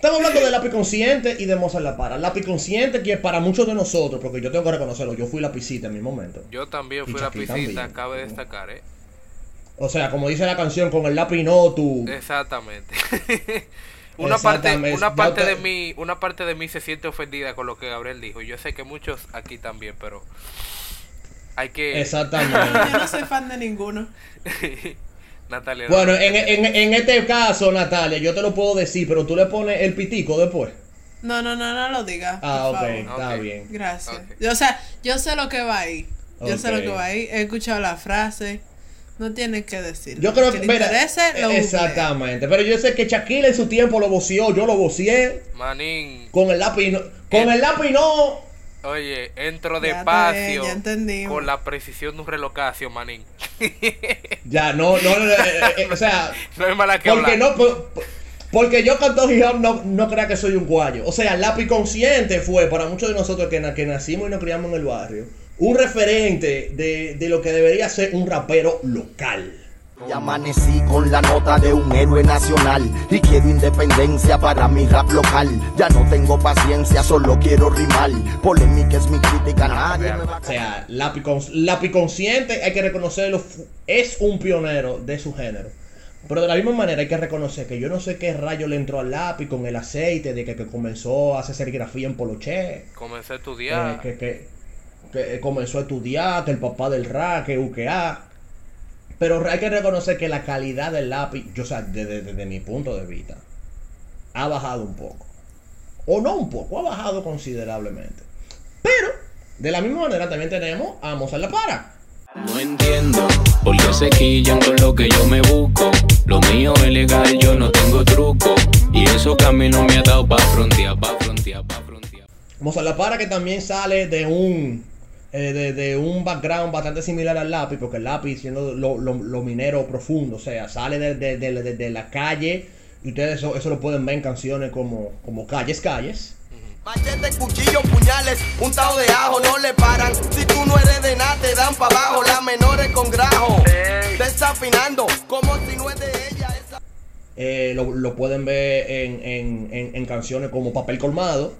Estamos hablando de lápiz consciente y de Mozart La Para. Lápiz consciente que para muchos de nosotros, porque yo tengo que reconocerlo, yo fui lapicita en mi momento. Yo también fui la Shaquille piscita, también. cabe destacar, ¿eh? O sea, como dice la canción, con el lápiz no, tú. Exactamente. una parte, una de mí, una parte de mí se siente ofendida con lo que Gabriel dijo. Yo sé que muchos aquí también, pero Hay que... Exactamente. Yo no soy fan de ninguno. Natalia. no. Bueno, en, en, en este caso, Natalia, yo te lo puedo decir, pero tú le pones el pitico después. No, no, no, no lo digas. Ah, por ok, favor. está bien. Gracias. Yo, o sea, yo sé lo que va ahí. Yo sé lo que va ahí. He escuchado la frase. No tienes que decir. Yo creo que, mira, interese, lo exactamente, pero yo sé que Shaquille en su tiempo lo voció, yo lo vocié Manín, con el lápiz, no- con Eh. el lápiz no, oye, entro despacio con la precisión de un relocacio, manín. ya, no, no, no, eh, eh, o sea, No hay mala que porque hablar. no, por- por- porque yo canto hip hop no, no crea que soy un guayo, o sea, el lápiz consciente fue para muchos de nosotros que, na- que nacimos y nos criamos en el barrio, un referente de, de lo que debería ser un rapero local. Y amanecí con la nota de un héroe nacional y quiero independencia para mi rap local. Ya no tengo paciencia, solo quiero rimar. Polémica es mi crítica, nadie me va a O sea, lápiz, cons- lápiz consciente, hay que reconocerlo, es un pionero de su género. Pero de la misma manera hay que reconocer que yo no sé qué rayo le entró al lápiz con el aceite de que, que comenzó a hacer serigrafía en Poloché, Comencé a eh, estudiar. que, que- que comenzó a estudiar, que el papá del rap, que UQA. Pero hay que reconocer que la calidad del lápiz, yo, o sea, desde, desde mi punto de vista, ha bajado un poco. O no un poco, ha bajado considerablemente. Pero, de la misma manera, también tenemos a Mozart La Para. No entiendo por qué se quillan con lo que yo me busco. Lo mío es legal, yo no tengo truco. Y eso que a mí no me ha dado pa' frontear, pa' frontear, pa' frontear. Mozart La Para que también sale de un eh, de, de un background bastante similar al lápiz, porque el lápiz siendo lo, lo- lo minero profundo, o sea, sale de, de- de- de- de la calle, y ustedes eso, eso lo pueden ver en canciones como, como Calles, Calles. Machete, cuchillo, puñales, un tao de ajo, no le paran. Si tú no eres de nada, te dan pa' abajo. Las menores con grajo, desafinando, como si no es de ella. Esa... Eh, lo, lo pueden ver en, en- en- en canciones como Papel Colmado,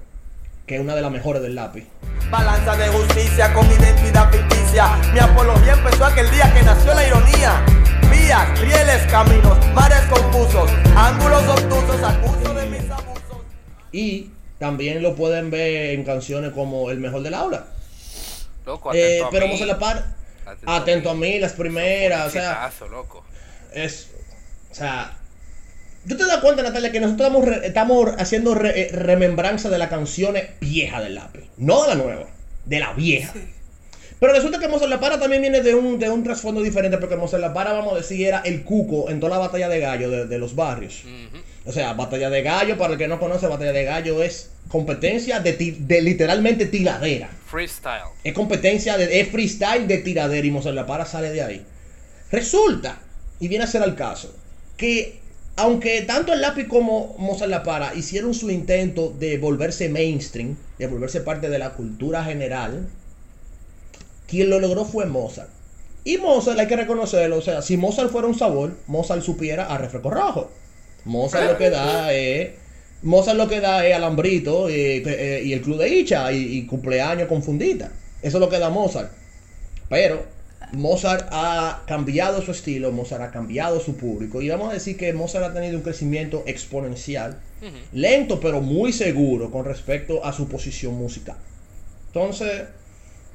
que es una de las mejores del lápiz. Balanza de justicia con identidad ficticia. Mi apología empezó aquel día que nació la ironía. Vías, rieles, caminos, mares confusos, ángulos obtusos, acuso de mis abusos. Y también lo pueden ver en canciones como El Mejor del Aula. Loco, Eh, atento a pero mí. Mozart La Para, Atento atento a mí, las primeras, o sea, loco. es, o sea, ¿tú te das cuenta, Natalia, que nosotros estamos, re- estamos haciendo re- eh, remembranza de las canciones viejas del lápiz, no de la nueva, de la vieja? Sí. Pero resulta que Mozart La Para también viene de un, de un trasfondo diferente, porque Mozart La Para, vamos a decir, era el cuco en toda la batalla de gallo de, de los barrios. O sea, batalla de gallo, para el que no conoce, batalla de gallo es competencia de, ti- de literalmente tiradera. Freestyle. Es competencia de es freestyle de tiradera y Mozart La Para sale de ahí. Resulta, y viene a ser al caso, que aunque tanto el lápiz como Mozart La Para hicieron su intento de volverse mainstream, de volverse parte de la cultura general, quien lo logró fue Mozart. Y Mozart hay que reconocerlo, o sea, si Mozart fuera un sabor, Mozart supiera a refresco rojo. Mozart lo que da es Mozart lo que da es alambrito eh, eh, y el club de Icha y, y cumpleaños con fundita. Eso es lo que da Mozart. Pero Mozart ha cambiado su estilo, Mozart ha cambiado su público. Y vamos a decir que Mozart ha tenido un crecimiento exponencial, lento pero muy seguro con respecto a su posición musical. Entonces,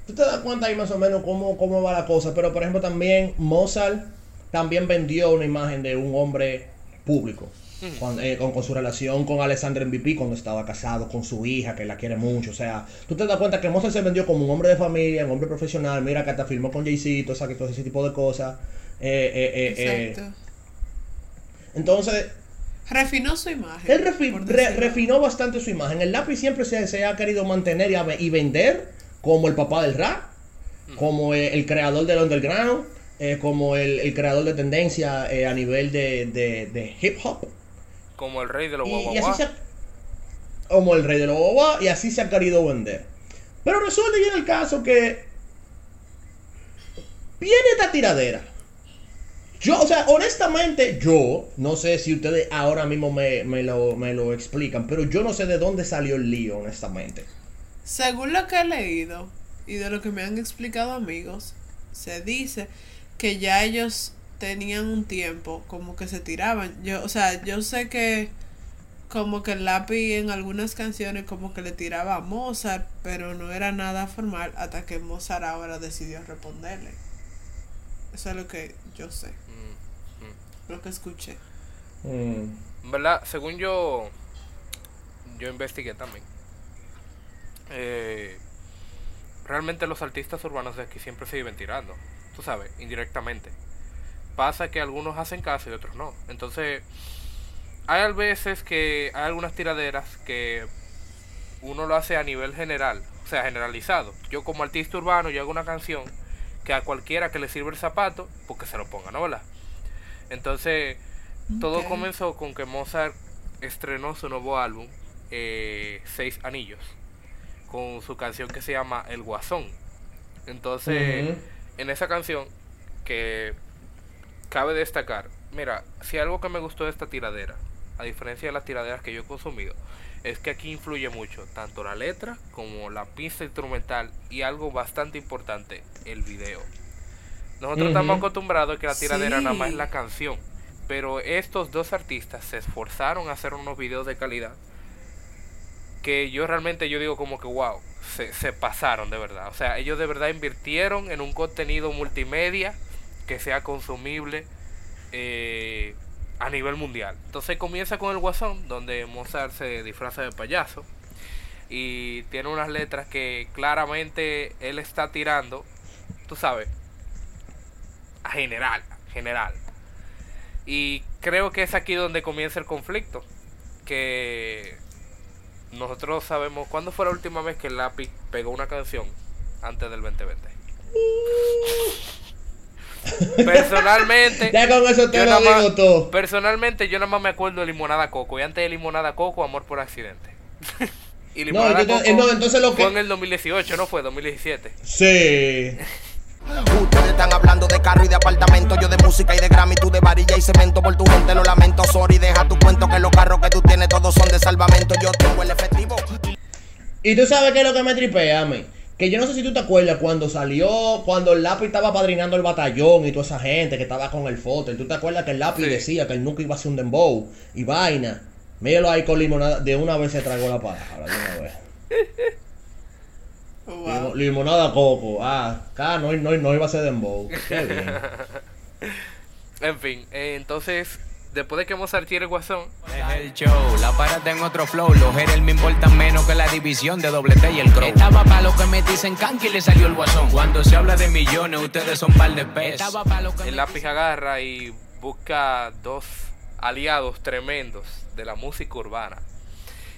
tú te das cuenta ahí más o menos cómo, cómo va la cosa. Pero por ejemplo también Mozart también vendió una imagen de un hombre público. Eh, con, con su relación con Alexander MVP cuando estaba casado con su hija que la quiere mucho o sea tú te das cuenta que Mozart se vendió como un hombre de familia un hombre profesional mira que hasta firmó con Jay-Z todo, todo ese tipo de cosas Eh, eh, Exacto. entonces Refinó su imagen. él refi- re- refinó bastante su imagen. El lápiz siempre se, se ha querido mantener y, y vender como el papá del rap, como el creador del underground, eh, como el, el creador de tendencia eh, a nivel de, de- de hip hop. Como el rey de los Y, y así guaguaguá. se ha- como el rey de los guaguá, y así se ha querido vender. Pero resulta viene el caso que viene esta tiradera. Yo, o sea, honestamente, yo no sé si ustedes ahora mismo me, me lo, me lo explican, pero yo no sé de dónde salió el lío, honestamente. Según lo que he leído y de lo que me han explicado amigos, se dice que ya ellos tenían un tiempo como que se tiraban. Yo, o sea, yo sé que como que el lápiz en algunas canciones como que le tiraba a Mozart, pero no era nada formal hasta que Mozart ahora decidió responderle. Eso es lo que yo sé, Mm, lo que escuché. Mm. ¿Verdad? Según yo, yo investigué también. eh, realmente los artistas urbanos de aquí siempre se viven tirando. Tú sabes, indirectamente. Pasa que algunos hacen caso y otros no. Entonces, hay veces que hay algunas tiraderas que uno lo hace a nivel general, o sea, generalizado. Yo como artista urbano, yo hago una canción que a cualquiera que le sirva el zapato, porque se lo ponga, ¿no? ¿Verdad? Entonces, todo comenzó con que Mozart estrenó su nuevo álbum, eh, Seis Anillos, con su canción que se llama El Guasón. Entonces, en esa canción, que cabe destacar, mira, si algo que me gustó de esta tiradera, a diferencia de las tiraderas que yo he consumido, es que aquí influye mucho tanto la letra como la pista instrumental y algo bastante importante, el video. Nosotros estamos acostumbrados a que la tiradera nada más es la canción, pero estos dos artistas se esforzaron a hacer unos videos de calidad que yo realmente yo digo como que wow, se, se pasaron de verdad. O sea, ellos de verdad invirtieron en un contenido multimedia que sea consumible eh, a nivel mundial. Entonces comienza con el Guasón, donde Mozart se disfraza de payaso y tiene unas letras que claramente él está tirando, tú sabes, a general, general. Y creo que es aquí donde comienza el conflicto, que nosotros sabemos cuándo fue la última vez que el lápiz pegó una canción antes del 2020. Personalmente, Ya con eso te yo lo más- digo todo. Personalmente, yo nada más me acuerdo de Limonada Coco. Y antes de Limonada Coco, Amor por Accidente. y No, Limonada te- Coco no, entonces lo que- fue en el 2018, ¿no fue? 2017. Sí. Ustedes están hablando de carro y de apartamento, yo de música y de Grammy, tú de varilla y cemento. Por tu gente lo lamento, sorry, deja tu cuento que los carros que tú tienes todos son de salvamento. Yo tengo el efectivo. Y tú sabes qué es lo que me tripea a mí. Que yo no sé si tú te acuerdas cuando salió, cuando el lápiz estaba padrinando el batallón y toda esa gente que estaba con el foto. ¿Tú te acuerdas que el lápiz Sí. decía que él nunca iba a hacer un dembow y vaina? Míralo ahí con limonada. De una vez se tragó la palabra, de una vez. Wow. Limo- limonada coco. Ah, acá no, no, no iba a ser dembow. Qué bien. En fin, eh, entonces, después de que Mozart tire el guasón, Es el show, la parada en otro flow. Los Jerez me importan menos que la división de doble T y el crow. Estaba pa' lo que me dicen canque y le salió el guasón. Cuando se habla de millones, ustedes son par de pesos. Estaba pa' lo que el lápiz agarra y busca dos aliados tremendos de la música urbana.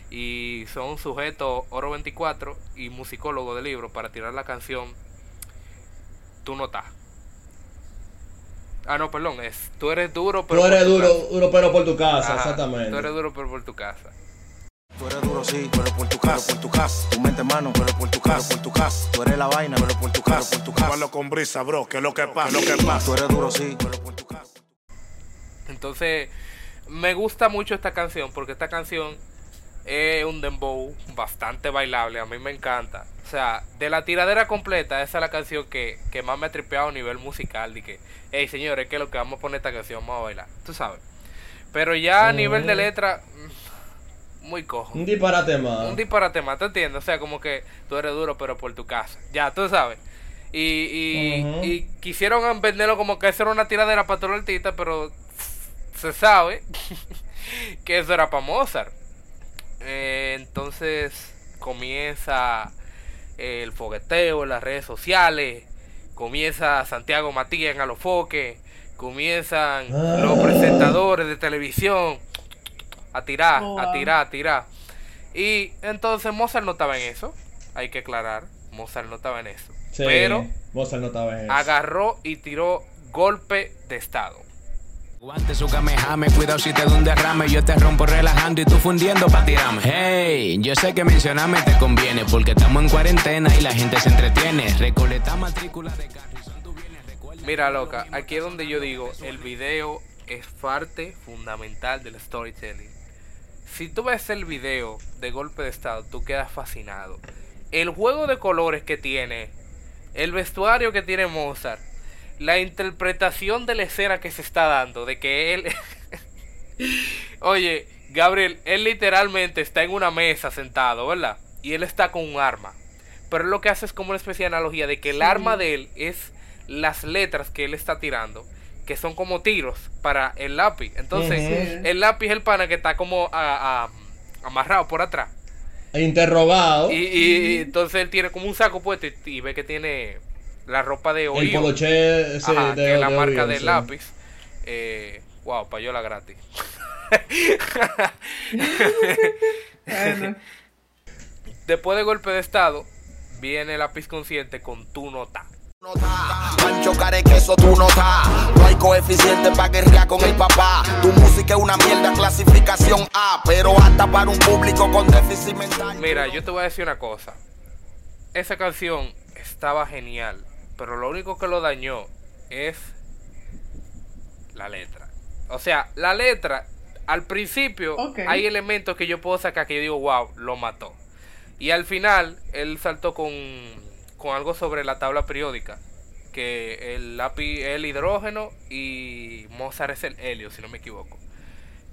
Y son sujetos Oro 24 y musicólogo de libro para tirar la canción Tú no estás. Ah, no, perdón, es Tú eres duro, pero Tú eres por tu duro, casa. duro, pero por tu casa, Ajá, exactamente. Tú eres duro, pero por tu casa. Tú eres duro, sí, pero por tu casa, por tu casa. Tu mente mano, pero por tu casa, por tu casa. Tú eres la vaina, pero por tu casa, por tu casa. Hablo con brisa, bro, que es lo que pasa, lo que pasa. Tú eres duro, sí, pero por tu casa. Entonces, me gusta mucho esta canción porque esta canción es un dembow bastante bailable, a mí me encanta. O sea, de la tiradera completa, esa es la canción que, que más me ha tripeado a nivel musical. De que, hey señores, que lo que vamos a poner esta canción, vamos a bailar, tú sabes. Pero ya a nivel de letra, mm, muy cojo. Un disparate más. Un disparate más, ¿te entiendes? O sea, como que tú eres duro, pero por tu casa. Ya, tú sabes. Y, y, y quisieron venderlo como que eso era una tiradera para todo el artista, pero se sabe que eso era para Mozart. Entonces comienza el fogueteo en las redes sociales, comienza Santiago Matías en Alofoque, comienzan los presentadores de televisión a tirar, Oh, a tirar, a tirar. Y entonces Mozart no estaba en eso, hay que aclarar, Mozart no estaba en eso. Sí, Pero Mozart no estaba en eso. agarró y tiró golpe de estado. Guante su kamehame, cuidado si te da un Yo te rompo relajando y tú fundiendo pa' tirarme Hey, yo sé que mencionarme te conviene Porque estamos en cuarentena y la gente se entretiene Recoleta matrícula de Carrizón, tú vienes, recuerda Mira, loca, aquí es donde yo digo, el video es parte fundamental del storytelling. Si tú ves el video de golpe de estado, tú quedas fascinado. El juego de colores que tiene, el vestuario que tiene Mozart, la interpretación de la escena que se está dando, de que él... Oye, Gabriel, él literalmente está en una mesa sentado, ¿verdad? Y él está con un arma. Pero él lo que hace es como una especie de analogía de que el arma de él es las letras que él está tirando, que son como tiros para el lápiz. Entonces, el lápiz es el pana que está como a- a- amarrado por atrás. Interrogado. Y, y- y entonces él tiene como un saco puesto y, y ve que tiene la ropa de El Oío. poloché ese Ajá, de- que es la de marca Oío, del sí. lápiz. Eh, wow, payola gratis. Bueno. Después de golpe de estado, viene el lápiz consciente con tu nota. Pancho Carequeso tú no. No hay coeficiente para guerrear con el papá. Tu música es una mierda, clasificación A. Pero hasta para un público con déficit mental. Mira, yo te voy a decir una cosa. Esa canción estaba genial, pero lo único que lo dañó es la letra. O sea, la letra, al principio hay elementos que yo puedo sacar que yo digo, wow, lo mató. Y al final, él saltó con, con algo sobre la tabla periódica. Que el lápiz es el hidrógeno y Mozart es el helio, si no me equivoco.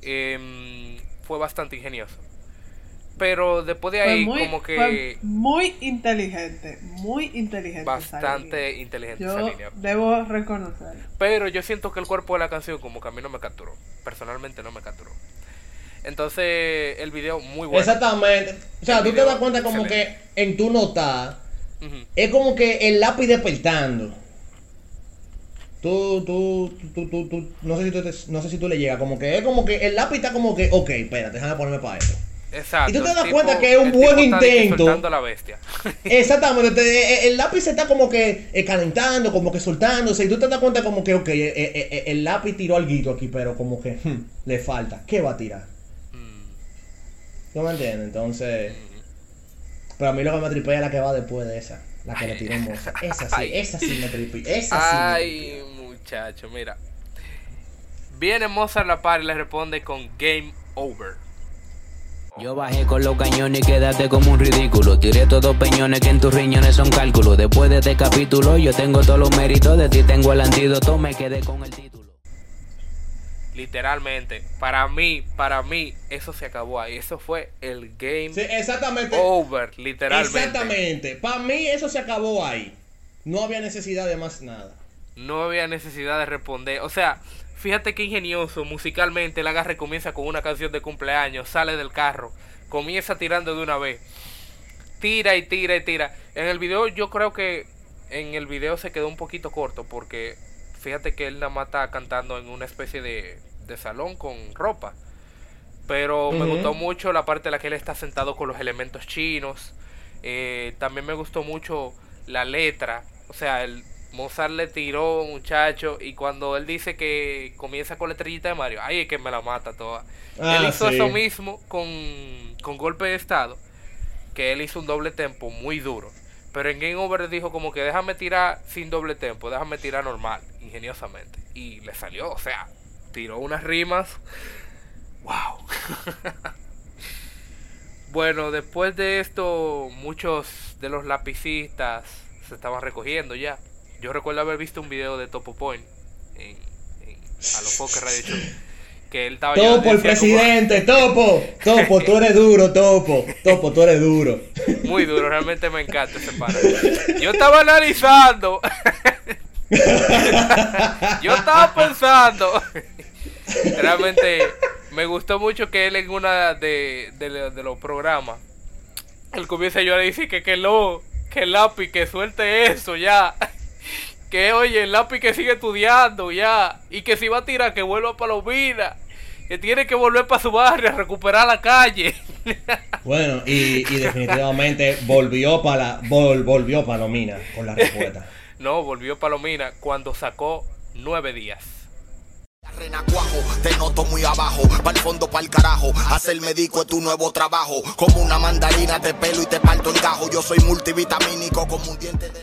Em, fue bastante ingenioso. Pero después de ahí, muy, como que fue muy inteligente, muy inteligente. esa bastante línea. inteligente esa Yo línea. debo reconocer. Pero yo siento que el cuerpo de la canción como que a mí no me capturó. Personalmente no me capturó. Entonces, el video muy bueno. Exactamente. O sea, El tú te das cuenta como excelente. que en tu nota es como que el lápiz despertando. Tú, tú, tú, tú, tú, no sé si tú, te- no sé si tú le llegas, como que es como que el lápiz está como que, ok, espérate, déjame ponerme para esto. Exacto. Y tú te das tipo- cuenta que es un buen está intento. a la bestia. Exactamente, te- el lápiz se está como que eh, calentando, como que soltándose, y tú te das cuenta como que, ok, eh, eh, eh, el lápiz tiró algo aquí, pero como que hmm, le falta. ¿Qué va a tirar? ¿No me entiendes? Entonces, pero a mí lo que me tripea es la que va después de esa, la que le tiró Mozart. Esa sí, Ay. esa sí me tripea, esa sí. Ay, muchacho, mira. Viene Mozart la par y le responde con Game Over. Yo bajé con los cañones y quédate como un ridículo. Tiré todos peñones que en tus riñones son cálculos. Después de este capítulo, yo tengo todos los méritos. De ti tengo el antídoto, me quedé con el título. Literalmente, para mí, para mí, eso se acabó ahí. Eso fue el Game Sí, exactamente. Over, literalmente. Exactamente. Para mí eso se acabó ahí. No había necesidad de más nada. No había necesidad de responder. O sea, fíjate qué ingenioso musicalmente. El agarre comienza con una canción de cumpleaños, sale del carro, comienza tirando de una vez. Tira y tira y tira. En el video yo creo que en el video se quedó un poquito corto porque fíjate que él nada más está cantando en una especie de, de salón con ropa. Pero me gustó mucho la parte en la que él está sentado con los elementos chinos. Eh, también me gustó mucho la letra. O sea, el Mozart le tiró, muchacho, y cuando él dice que comienza con la estrellita de Mario, ay, es que me la mata toda. Ah, él hizo sí. eso mismo con, con Golpe de Estado, que él hizo un doble tempo muy duro. Pero en Game Over dijo como que déjame tirar sin doble tempo, déjame tirar normal, ingeniosamente. Y le salió, o sea, tiró unas rimas. ¡Wow! bueno, después de esto, muchos de los lapicistas se estaban recogiendo ya. Yo recuerdo haber visto un video de Topo Point en, en a los Fokker Radio Show. Que él estaba Topo, el presidente, Topo. Topo, tú eres duro, Topo. Topo, tú eres duro. Muy duro, realmente me encanta ese pana. Yo estaba analizando. Yo estaba pensando. Realmente me gustó mucho que él en una de, de, de los programas, él comienza a llorar y dice que que lo, que el lápiz, que suelte eso ya. Que oye, el lápiz que sigue estudiando ya. Y que si va a tirar, que vuelva a Palomina. Que tiene que volver para su barrio a recuperar la calle. Bueno, y, y definitivamente volvió para vol, volvió Palomina con la respuesta. No, volvió Palomina cuando sacó nueve días. Renacuajo, te noto muy abajo, pa'l fondo, pa'l carajo. Hacer médico es tu nuevo trabajo. Como una mandarina te pelo y te parto el gajo. Yo soy multivitamínico como un diente de.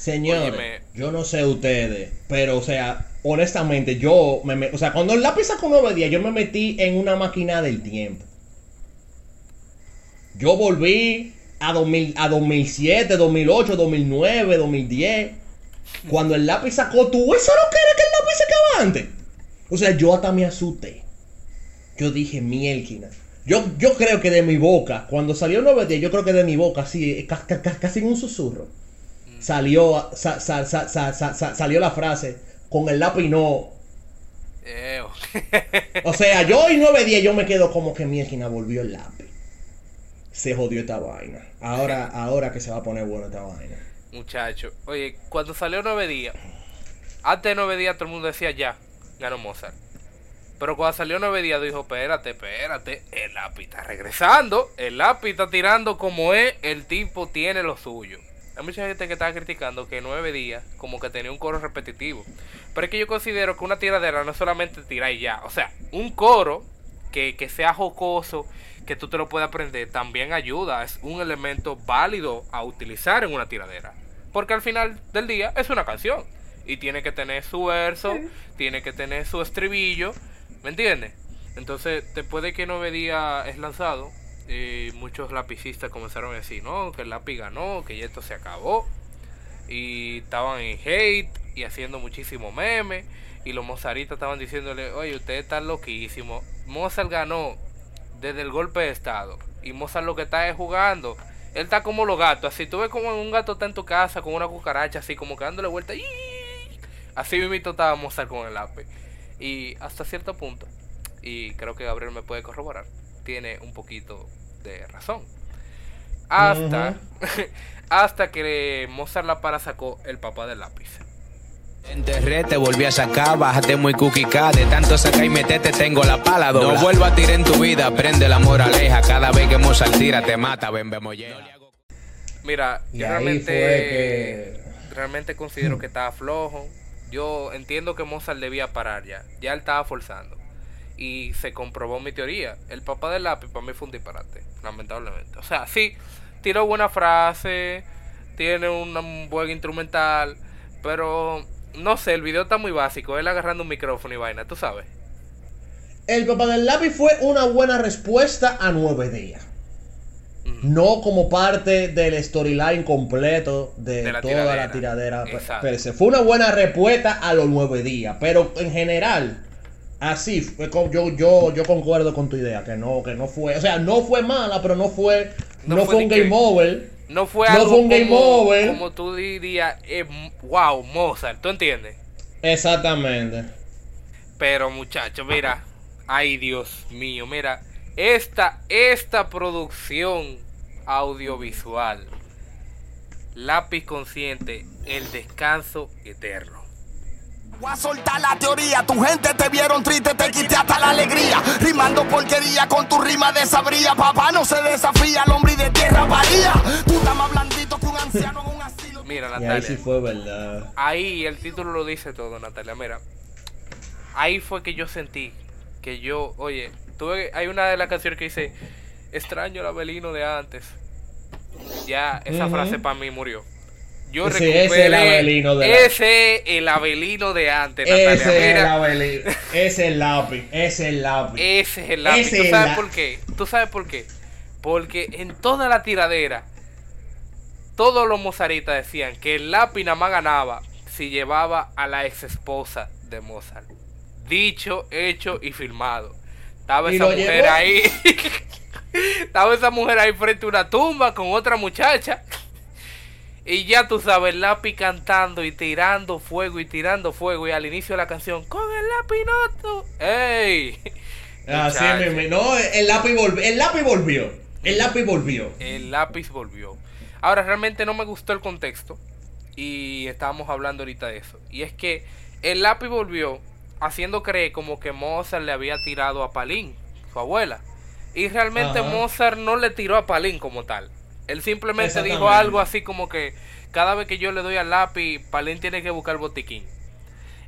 Señores, Óyeme. yo no sé ustedes, pero o sea, honestamente, yo me, o sea, cuando el lápiz sacó nueve días, yo me metí en una máquina del tiempo. Yo volví a, 2000, a 2007, 2008, 2009, 2010. Cuando el lápiz sacó, tú, eso no que era que el lápiz sacaba antes. O sea, yo hasta me asusté. yo dije mielquina. Yo, yo creo que de mi boca, cuando salió 910, yo creo que de mi boca, así, ca- ca- ca- casi en un susurro, salió, sa- sa- sa- sa- sa- sa- salió la frase, con el lápiz no. O sea, yo y 910 yo me quedo como que mielquina volvió el lápiz. Se jodió esta vaina. Ahora, ahora que se va a poner bueno esta vaina. Muchacho, oye, cuando salió 9 días, antes de 9 días todo el mundo decía ya, ganó Mozart. Pero cuando salió 9 días dijo, espérate, espérate, el lápiz está regresando, el lápiz está tirando como es, el tipo tiene lo suyo. Hay mucha gente que está criticando que 9 días como que tenía un coro repetitivo. Pero es que yo considero que una tiradera no es solamente tirar y ya. O sea, un coro que, que sea jocoso, que tú te lo puedas aprender, también ayuda. Es un elemento válido a utilizar en una tiradera. Porque al final del día es una canción. Y tiene que tener su verso, tiene que tener su estribillo. ¿Me entiendes? Entonces, después de que 9 días es lanzado, eh, muchos lapicistas comenzaron a decir, no, que el lápiz ganó, que ya esto se acabó. Y estaban en hate y haciendo muchísimo meme. Y los mozaristas estaban diciéndole, oye, usted está loquísimo. Mozart ganó desde el golpe de estado. Y Mozart lo que está es jugando. Él está como los gatos. Así tú ves como un gato está en tu casa con una cucaracha, así como que dándole vuelta. ¡ii! Así mismo estaba Mozart con el lápiz. Y hasta cierto punto, y creo que Gabriel me puede corroborar, tiene un poquito de razón. Hasta, hasta que Mozart la para sacó el papá del lápiz. Enterré, te volví a sacar, bájate muy cat, De tanto sacar y meterte tengo la pala dobla. No vuelvo a tirar en tu vida, aprende la moraleja. Cada vez que Mozart tira te mata, ven, vemos Mira, Y yo realmente, fue realmente considero que estaba flojo. Yo entiendo que Mozart debía parar ya. Ya él estaba forzando. Y se comprobó mi teoría. El papá del lápiz para mí fue un disparate, lamentablemente. O sea, sí, tiró buena frase, tiene un, buen instrumental, pero no sé, el video está muy básico. Él agarrando un micrófono y vaina, tú sabes. El papá del lápiz fue una buena respuesta a 9 días. No como parte del storyline completo de, De la toda tiradera. la tiradera. pe- Exacto. pero se fue una buena respuesta a los 9 días. Pero en general, así fue como- yo, yo, yo concuerdo con tu idea, que no, que no fue. O sea, no fue mala, pero no fue. No, No fue, fue un que- game over. No fue No algo fue un game como, over. como tú dirías, eh, wow, Mozart, ¿tú entiendes? Exactamente. Pero muchacho, mira, ay Dios mío, mira, esta, esta producción audiovisual, lápiz consciente, el descanso eterno. Voy a soltar la teoría, tu gente te vieron triste, te quité hasta la alegría. Rimando porquería con tu rima desabría. Papá no se desafía, el hombre de tierra varía. Tú estás más blandito que un anciano en un asilo. Mira, Y ahí Natalia, sí fue verdad. ahí el título lo dice todo, Natalia, mira. Ahí fue que yo sentí que yo, oye, tuve, hay una de las canciones que dice, extraño el Abelino de antes. Ya, esa Ujú. frase para mí murió. Yo Sí, ese es el recuperé Abelino de la- ese es el Abelino de antes, Natalia. Ese es el Abelín. Ese es el lápiz. Ese es el lápiz. ese es el lápiz. Ese ¿Tú es sabes la- por qué? ¿Tú sabes por qué? Porque en toda la tiradera, todos los mozaritas decían que el lápiz nada más ganaba si llevaba a la ex esposa de Mozart. Dicho, hecho y filmado. Estaba ¿Y esa mujer llevó? ahí. Estaba esa mujer ahí frente a una tumba con otra muchacha. Y ya tú sabes, el lápiz cantando y tirando fuego y tirando fuego. Y al inicio de la canción, con el lápiz noto. ¡Ey! Así mismo. No, el lápiz volvió. El lápiz volvió. El lápiz volvió. El lápiz volvió. Ahora, realmente no me gustó el contexto. Y estábamos hablando ahorita de eso. Y es que el lápiz volvió haciendo creer como que Mozart le había tirado a Palín, su abuela. Y realmente Ajá. Mozart no le tiró a Palín como tal. Él simplemente dijo algo así como que cada vez que yo le doy al lápiz, Palín tiene que buscar el botiquín.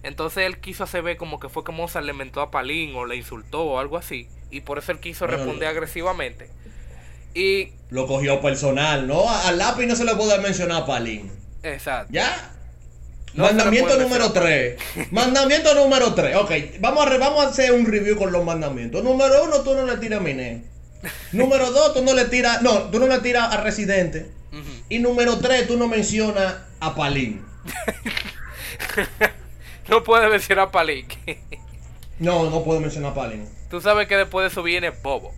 Entonces él quiso hacer ver como que fue que Mozart le mentó a Palín o le insultó o algo así. Y por eso él quiso Bueno, responder agresivamente. Y Lo cogió personal, ¿no? Al lápiz no se le puede mencionar a Palín. Exacto. ¿Ya? No mandamiento número mencionar 3. mandamiento número 3. Ok, vamos a, re- vamos a hacer un review con los mandamientos. Número 1, tú no le tiras a Miné. Número 2, tú no le tiras. No, tú no le tiras a Residente. Y número 3, tú no mencionas a Palín. no puede mencionar a Palín. No, no puedo mencionar Palin. Tú sabes que después de eso viene Bobo.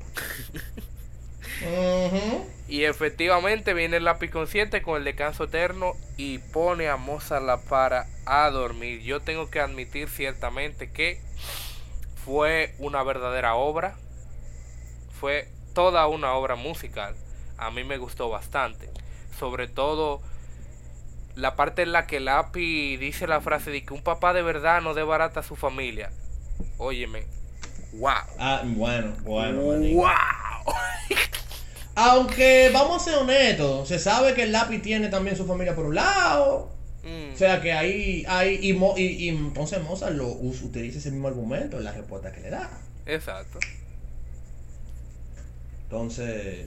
Y efectivamente viene el lápiz consciente con el descanso eterno y pone a Mozart la para a dormir. Yo tengo que admitir ciertamente que fue una verdadera obra. Fue toda una obra musical. A mí me gustó bastante. Sobre todo la parte en la que Lápiz dice la frase de que un papá de verdad no desbarata a su familia. Óyeme. Wow. Ah, bueno, bueno. Wow. Aunque vamos a ser honestos, se sabe que el lápiz tiene también su familia por un lado. Mm. O sea que ahí, ahí y, Mo- y, y entonces Mozart lo utiliza ese mismo argumento en la respuesta que le da. Exacto. Entonces,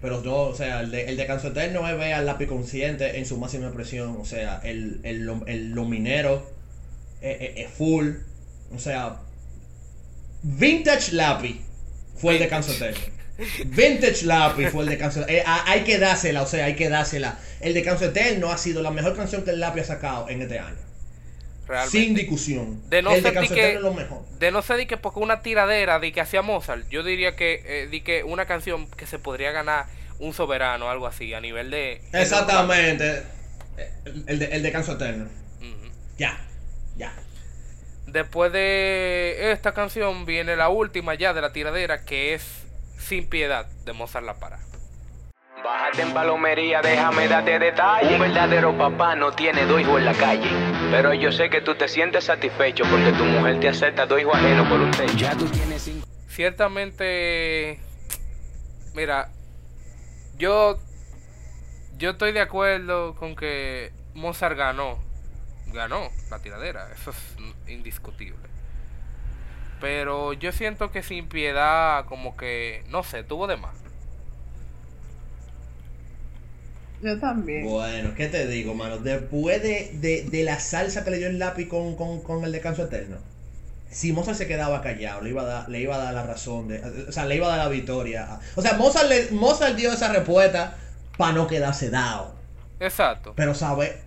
pero no, o sea, el, de, el descanso eterno es ver al lápiz consciente en su máxima expresión. O sea, el, el, el, lo minero es, es- es full. O sea, vintage lápiz fue el descanso eterno. Vintage lápiz fue el descanso eh, a- Hay que dársela, o sea, hay que dársela. El descanso eterno ha sido la mejor canción que el lápiz ha sacado en este año. Realmente. Sin discusión. De no el ser de que, eterno es lo mejor. de no ser de que porque una tiradera de que hacía Mozart, yo diría que eh, de que una canción que se podría ganar un soberano, algo así, a nivel de Exactamente. El, el, de- el descanso eterno. Ujú. Ya, ya. Después de esta canción viene la última ya de la tiradera que es Sin Piedad de Mozart La Para. Bájate en palomería, déjame darte detalles. Un verdadero papá no tiene dos hijos en la calle. Pero yo sé que tú te sientes satisfecho porque tu mujer te acepta dos hijos ajenos por un techo. Ya tú tienes cinco. Ciertamente, mira, yo yo estoy de acuerdo con que Mozart ganó, ganó la tiradera, eso es indiscutible. Pero yo siento que sin piedad, como que, no sé, tuvo de más. Yo también. Bueno, ¿qué te digo, mano? Después de, de, de la salsa que le dio el lápiz con, con, con el descanso eterno, si Mozart se quedaba callado, le iba a dar, le iba a dar la razón, de, o sea, le iba a dar la victoria. O sea, Mozart, le- Mozart dio esa respuesta para no quedarse dado. Exacto. Pero sabe,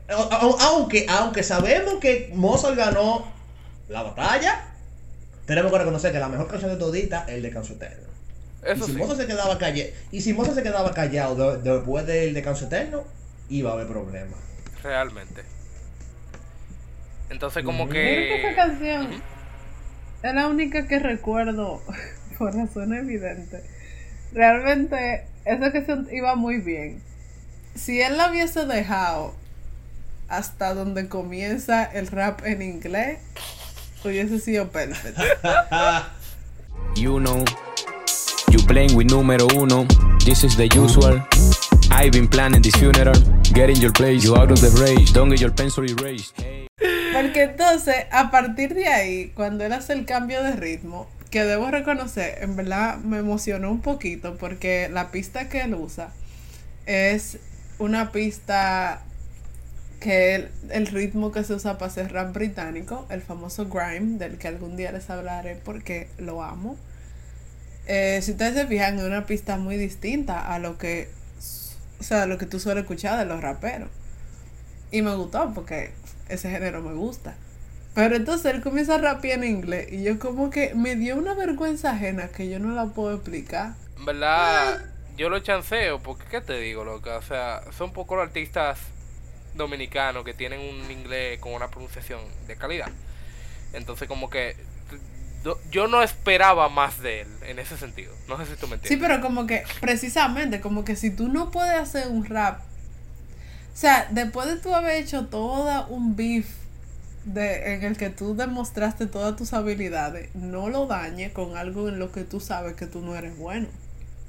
aunque, aunque sabemos que Mozart ganó la batalla, tenemos que reconocer que la mejor canción de todita es el descanso eterno. Eso y si sí. Se quedaba callado, y si Mozart se quedaba callado de- después del descanso eterno, iba a haber problemas. Realmente. Entonces como que esa canción es la única que recuerdo por razón evidente. Realmente esa canción iba muy bien. Si él la hubiese dejado hasta donde comienza el rap en inglés, hubiese sido perfecto. You know, playing with número uno. This is the usual. I've been planning this funeral. Get in your place, you out of the race. Don't get your pencil erased. Porque entonces, a partir de ahí, cuando él hace el cambio de ritmo, que debo reconocer, en verdad me emocionó un poquito porque la pista que él usa es una pista que el, el ritmo que se usa para hacer rap británico, el famoso grime, del que algún día les hablaré porque lo amo. Eh, si ustedes se fijan, es una pista muy distinta a lo que, o sea, lo que tú sueles escuchar de los raperos. Y me gustó porque ese género me gusta. Pero entonces él comienza a rapear en inglés y yo como que me dio una vergüenza ajena que yo no la puedo explicar. Verdad, yo lo chanceo, porque ¿qué te digo, loca? O sea, son pocos los artistas dominicanos que tienen un inglés con una pronunciación de calidad. Entonces, como que yo no esperaba más de él en ese sentido. No sé si tú me Sí, entiendes. pero como que precisamente, como que si tú no puedes hacer un rap, o sea, después de tú haber hecho todo un beef de, en el que tú demostraste todas tus habilidades, no lo dañes con algo en lo que tú sabes que tú no eres bueno.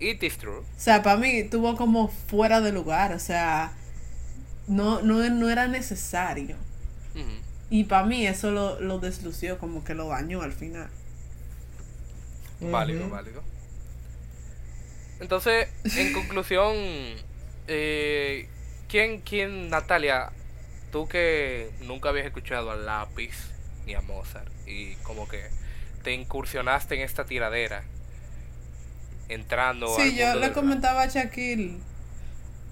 It is true. O sea, para mí tuvo como fuera de lugar, o sea, no, no, no era necesario. Ujú. Y para mí eso lo, lo deslució, como que lo dañó al final. Válido, válido. Entonces, en conclusión, eh, ¿quién, quién, Natalia, tú que nunca habías escuchado a Lápiz ni a Mozart y como que te incursionaste en esta tiradera, entrando Sí, yo le comentaba a Shaquille,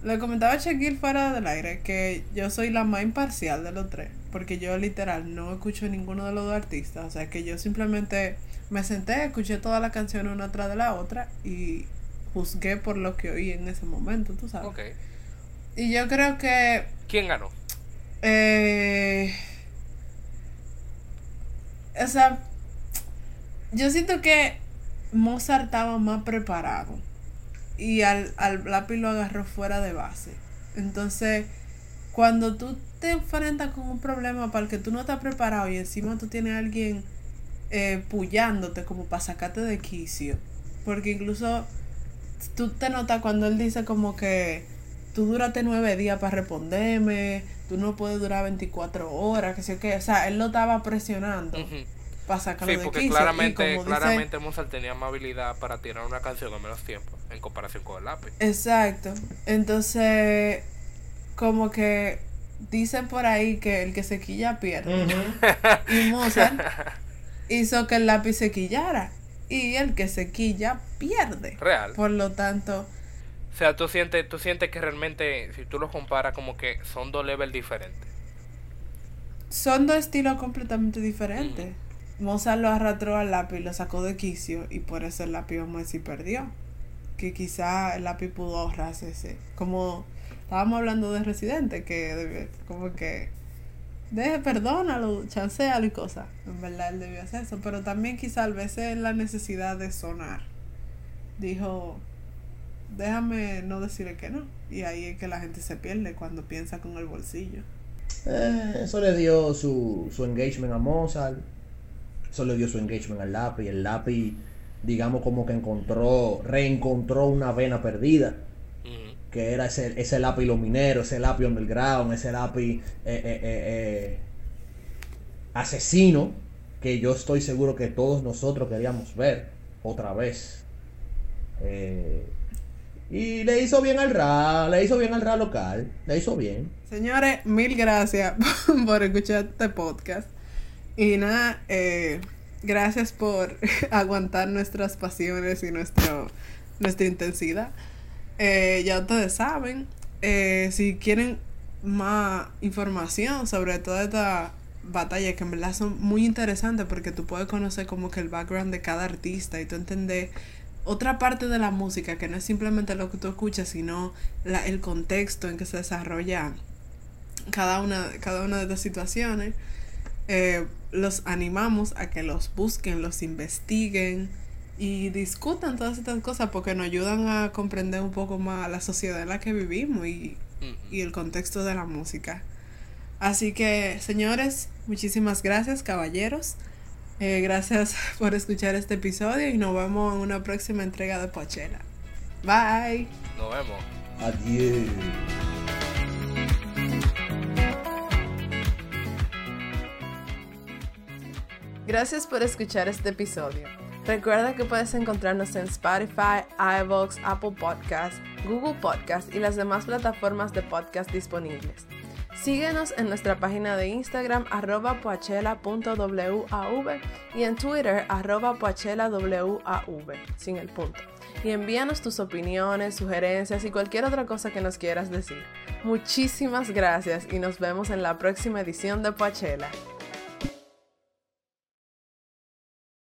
le comentaba a Shaquille fuera del aire que yo soy la más imparcial de los tres, porque yo literal no escucho ninguno de los dos artistas. O sea que yo simplemente me senté, escuché toda la canción una tras de la otra y juzgué por lo que oí en ese momento, tú sabes. Ok. Y yo creo que ¿Quién ganó? eh, o sea, yo siento que Mozart estaba más preparado y al, al lo agarró fuera de base. Entonces, cuando tú te enfrentas con un problema para el que tú no estás preparado y encima tú tienes a alguien eh, puyándote como para sacarte de quicio, porque incluso tú te notas cuando él dice como que tú duraste nueve días para responderme, tú no puedes durar 24 horas, que sé qué. O sea, él lo estaba presionando Ujú. para sacarlo Sí, de porque quicio. claramente, como dice- claramente Mozart tenía más habilidad para tirar una canción en menos tiempo en comparación con el lápiz. Exacto. Entonces, como que dicen por ahí que el que se quilla pierde. Y Mozart hizo que el lápiz se quillara. Y el que se quilla pierde. Real. Por lo tanto, O sea, tú sientes, tú sientes que realmente, si tú los comparas, como que son dos levels diferentes. son dos estilos completamente diferentes. Mozart lo arrastró al lápiz, lo sacó de quicio y por eso el lápiz, vamos a decir, perdió. Que quizá el lápiz pudo ahorrarse ese. Como estábamos hablando de Residente, que como que deje, perdónalo, chancealo y cosas. En verdad él debió hacer eso, pero también quizá a veces la necesidad de sonar. Dijo, déjame no decirle que no. Y ahí es que la gente se pierde cuando piensa con el bolsillo. Eh, eso le dio su, su engagement a Mozart. Eso le dio su engagement al lápiz. El lápiz, digamos, como que encontró, reencontró una vena perdida. Que era ese, ese lápiz los mineros, ese lápiz underground, ese lápiz eh, eh, eh, eh, asesino. Que yo estoy seguro que todos nosotros queríamos ver otra vez. Y le hizo bien al rap, le hizo bien al rap local, le hizo bien. Señores, mil gracias por escuchar este podcast. Y nada, eh, gracias por aguantar nuestras pasiones y nuestro, nuestra intensidad. Eh, ya ustedes saben, eh, si quieren más información sobre toda esta batalla, que en verdad son muy interesantes porque tú puedes conocer como que el background de cada artista y tú entender otra parte de la música que no es simplemente lo que tú escuchas, sino la, el contexto en que se desarrolla cada una, cada una de estas situaciones. Eh, los animamos a que los busquen, los investiguen y discutan todas estas cosas porque nos ayudan a comprender un poco más la sociedad en la que vivimos y, y el contexto de la música. Así que, señores, muchísimas gracias, caballeros. Eh, gracias por escuchar este episodio y nos vemos en una próxima entrega de Pochela. Bye. Nos vemos. Adiós. Gracias por escuchar este episodio. Recuerda que puedes encontrarnos en Spotify, iVoox, Apple Podcasts, Google Podcasts y las demás plataformas de podcast disponibles. Síguenos en nuestra página de Instagram arroba poachela.wav y en Twitter arroba poachelawav sin el punto. Y envíanos tus opiniones, sugerencias y cualquier otra cosa que nos quieras decir. Muchísimas gracias y nos vemos en la próxima edición de Poachela.